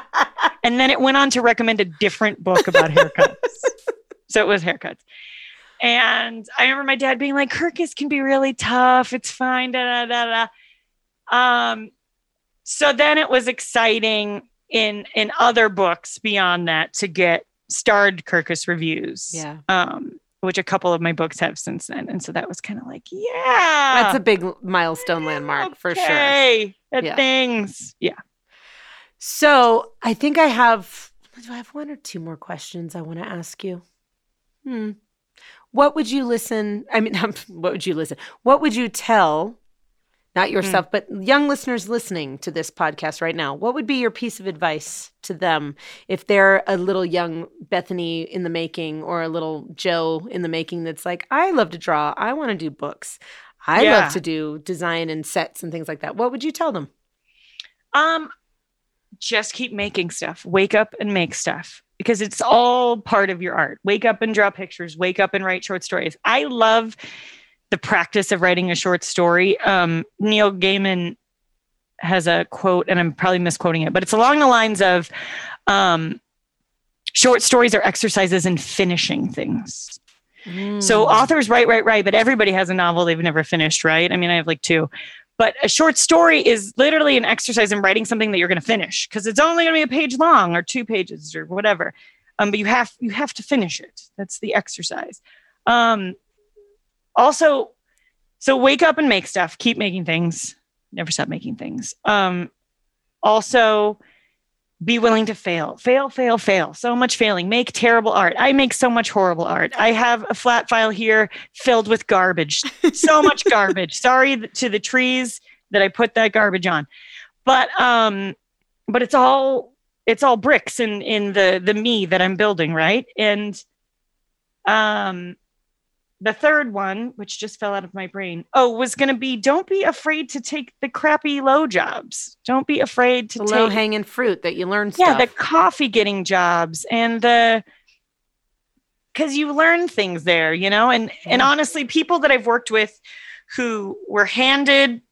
<laughs> and then it went on to recommend a different book about haircuts. <laughs> so it was haircuts. And I remember my dad being like, Kirkus can be really tough. It's fine. Da, da, da, da. Um, so then it was exciting in in other books beyond that to get starred Kirkus reviews. Yeah. Um, which a couple of my books have since then. And so that was kind of like, yeah. That's a big milestone landmark for sure. Okay, At Yeah. things. Yeah. So I think I have. Do I have one or two more questions I want to ask you? Hmm. What would you listen? I mean, <laughs> what would you listen? What would you tell? Not yourself, but young listeners listening to this podcast right now. What would be your piece of advice to them if they're a little young Bethany in the making or a little Joe in the making that's like, I love to draw. I want to do books. I Yeah. love to do design and sets and things like that. What would you tell them? Um, just keep making stuff. Wake up and make stuff because it's all part of your art. Wake up and draw pictures. Wake up and write short stories. I love the practice of writing a short story. Um, Neil Gaiman has a quote, and I'm probably misquoting it, but it's along the lines of um, short stories are exercises in finishing things. So Mm. authors write, write, write, but everybody has a novel they've never finished, right? I mean, I have like two. But a short story is literally an exercise in writing something that you're going to finish because it's only going to be a page long or two pages or whatever. Um, but you have you have to finish it. That's the exercise. Um, also, so wake up and make stuff. Keep making things. Never stop making things. Um, also, be willing to fail. Fail fail fail. So much failing. Make terrible art. I make so much horrible art. I have a flat file here filled with garbage. So <laughs> much garbage. Sorry to the trees that i put that garbage on. But um but it's all it's all bricks in in the the me that i'm building right? And um the third one which just fell out of my brain oh was going to be don't be afraid to take the crappy low jobs don't be afraid to low hanging fruit that you learn yeah stuff. the coffee getting jobs and the because you learn things there you know? And and honestly people that i've worked with who were handed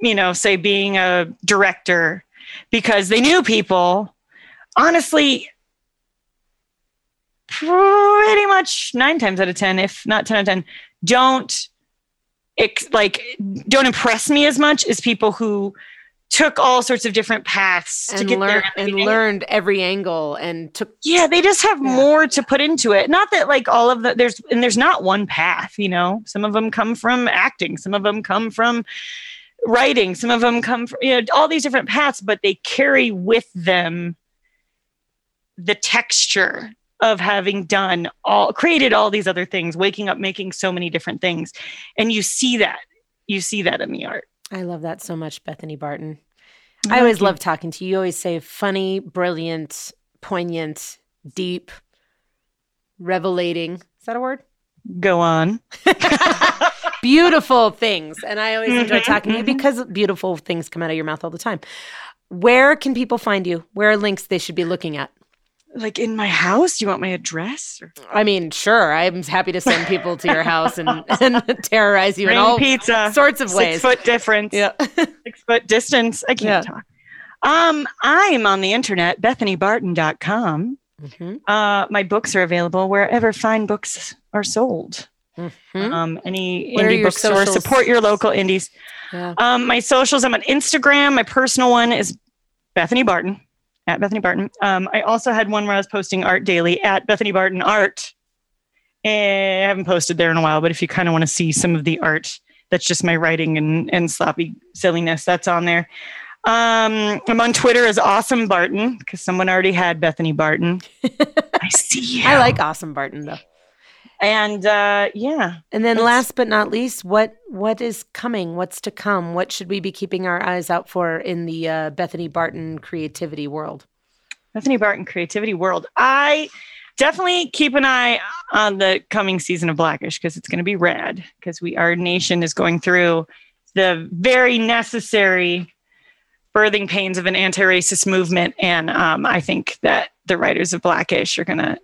you know say being a director because they knew people honestly pretty much nine times out of ten if not 10 out of 10 don't like don't impress me as much as people who took all sorts of different paths to and, get there learn, and learned every angle and took yeah they just have Yeah. more to put into it. Not that like all of the there's and there's not one path you know? Some of them come from acting some of them come from writing some of them come from you know all these different paths but they carry with them the texture of having done all created all these other things waking up making so many different things and you see that you see that in the art I love that so much, Bethany Barton. I always love talking to you. You always say funny, brilliant, poignant, deep, revelating. Is that a word? go on <laughs> beautiful things. And I always enjoy Mhm, talking to you mhm. because beautiful things come out of your mouth all the time. Where can people find you? Where are links they should be looking at? Like in my house do you want my address or I mean, sure, I'm happy to send people to your house and, <laughs> and terrorize you in all pizza sorts of six ways. foot difference Yeah. <laughs> six foot distance. I can't Yeah. talk. Um, I am on the internet, bethanybarton.com. Mhm. Uh, my books are available wherever fine books are sold. Mhm. Um, any What indie your bookstore, support your local indies. Yeah. Um, my socials, I'm on Instagram. My personal one is Bethany Barton at Bethany Barton. Um, I also had one where I was posting art daily at Bethany Barton Art. And I haven't posted there in a while, but if you kind of want to see some of the art, that's just my writing and, and sloppy silliness. That's on there. Um, I'm on Twitter as Awesome Barton because someone already had Bethany Barton. <laughs> I see you. I like Awesome Barton though. And uh, yeah, And then last but not least, what what is coming? What's to come? What should we be keeping our eyes out for in the uh, Bethany Barton creativity world? Bethany Barton Creativity World. I definitely keep an eye on the coming season of black-ish because it's going to be rad because we our nation is going through the very necessary birthing pains of an anti-racist movement, and um, I think that the writers of black-ish are going to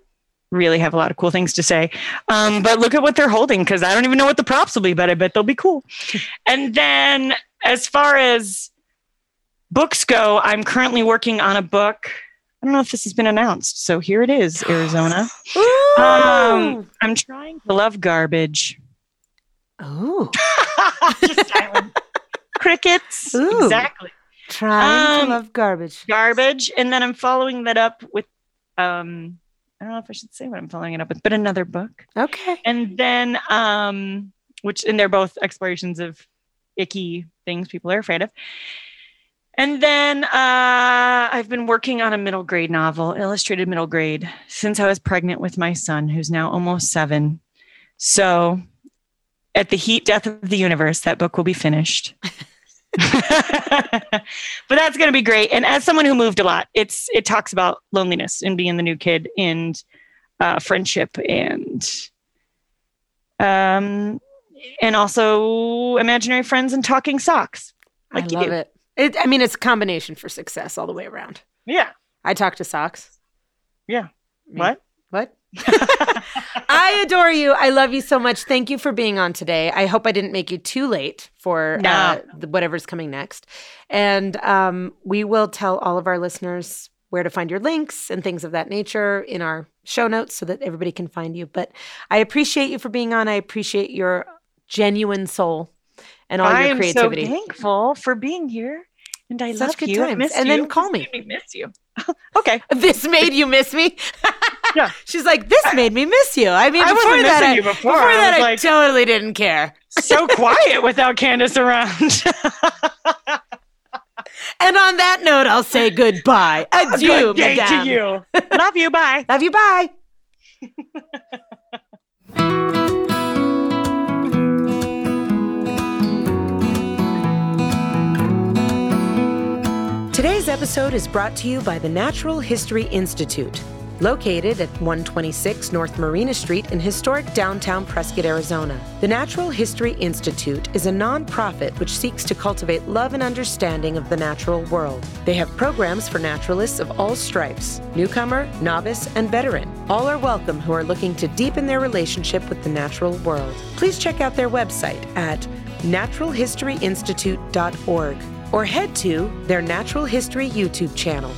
really have a lot of cool things to say. Um, but look at what they're holding because I don't even know what the props will be, but I bet they'll be cool. <laughs> and then as far as books go, I'm currently working on a book. I don't know if this has been announced. So here it is, Arizona. <gasps> Um, I'm trying to love garbage. oh, <laughs> Just silent. Crickets. Ooh. Exactly. trying Um, to love garbage. Garbage. And then I'm following that up with um I don't know if I should say what I'm following it up with, but another book. Okay. And then, um, which, and they're both explorations of icky things people are afraid of. And then uh, I've been working on a middle grade novel, illustrated middle grade, since I was pregnant with my son, who's now almost seven. So, at the heat death of the universe, that book will be finished. <laughs> <laughs> but that's going to be great. And as someone who moved a lot, it's it talks about loneliness and being the new kid and uh, friendship and um and also imaginary friends and talking socks. Like I love do. it. it. I mean, it's a combination for success all the way around. Yeah. I talk to socks. Yeah. what? What? <laughs> I adore you. I love you so much. Thank you for being on today. I hope I didn't make you too late for no. uh, whatever's coming next. And um, we will tell all of our listeners where to find your links and things of that nature in our show notes so that everybody can find you. But I appreciate you for being on. I appreciate your genuine soul and all I your creativity. I'm so thankful for being here. And I Such love you. times. and you. then call me. me miss you. <laughs> okay. This made you miss me. <laughs> yeah. She's like, this made me miss you. I mean, I before wasn't that, missing I, you before. before I that, I like- totally didn't care. So <laughs> quiet without Candace around. And on that note, I'll say goodbye. Adieu, Good day madame. to you. Love you. Bye. Love you. Bye. Today's episode is brought to you by the Natural History Institute, located at 126 North Marina Street in historic downtown Prescott, Arizona. The Natural History Institute is a nonprofit which seeks to cultivate love and understanding of the natural world. They have programs for naturalists of all stripes newcomer, novice, and veteran. All are welcome who are looking to deepen their relationship with the natural world. Please check out their website at naturalhistoryinstitute.org or head to their Natural History YouTube channel.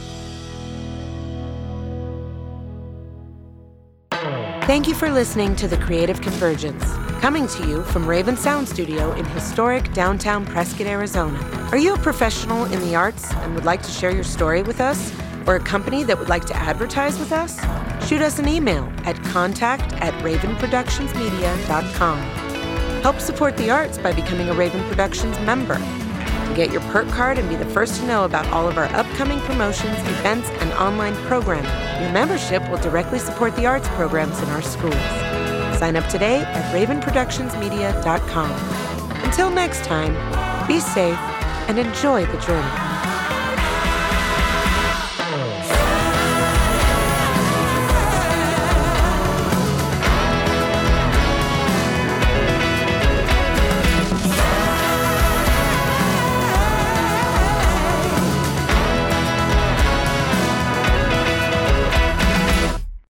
Thank you for listening to The Creative Convergence, coming to you from Raven Sound Studio in historic downtown Prescott, Arizona. Are you a professional in the arts and would like to share your story with us? Or a company that would like to advertise with us? Shoot us an email at contact at ravenproductionsmedia.com. Help support the arts by becoming a Raven Productions member. Get your perk card and be the first to know about all of our upcoming promotions, events, and online programming. Your membership will directly support the arts programs in our schools. Sign up today at ravenproductionsmedia.com. Until next time, be safe and enjoy the journey.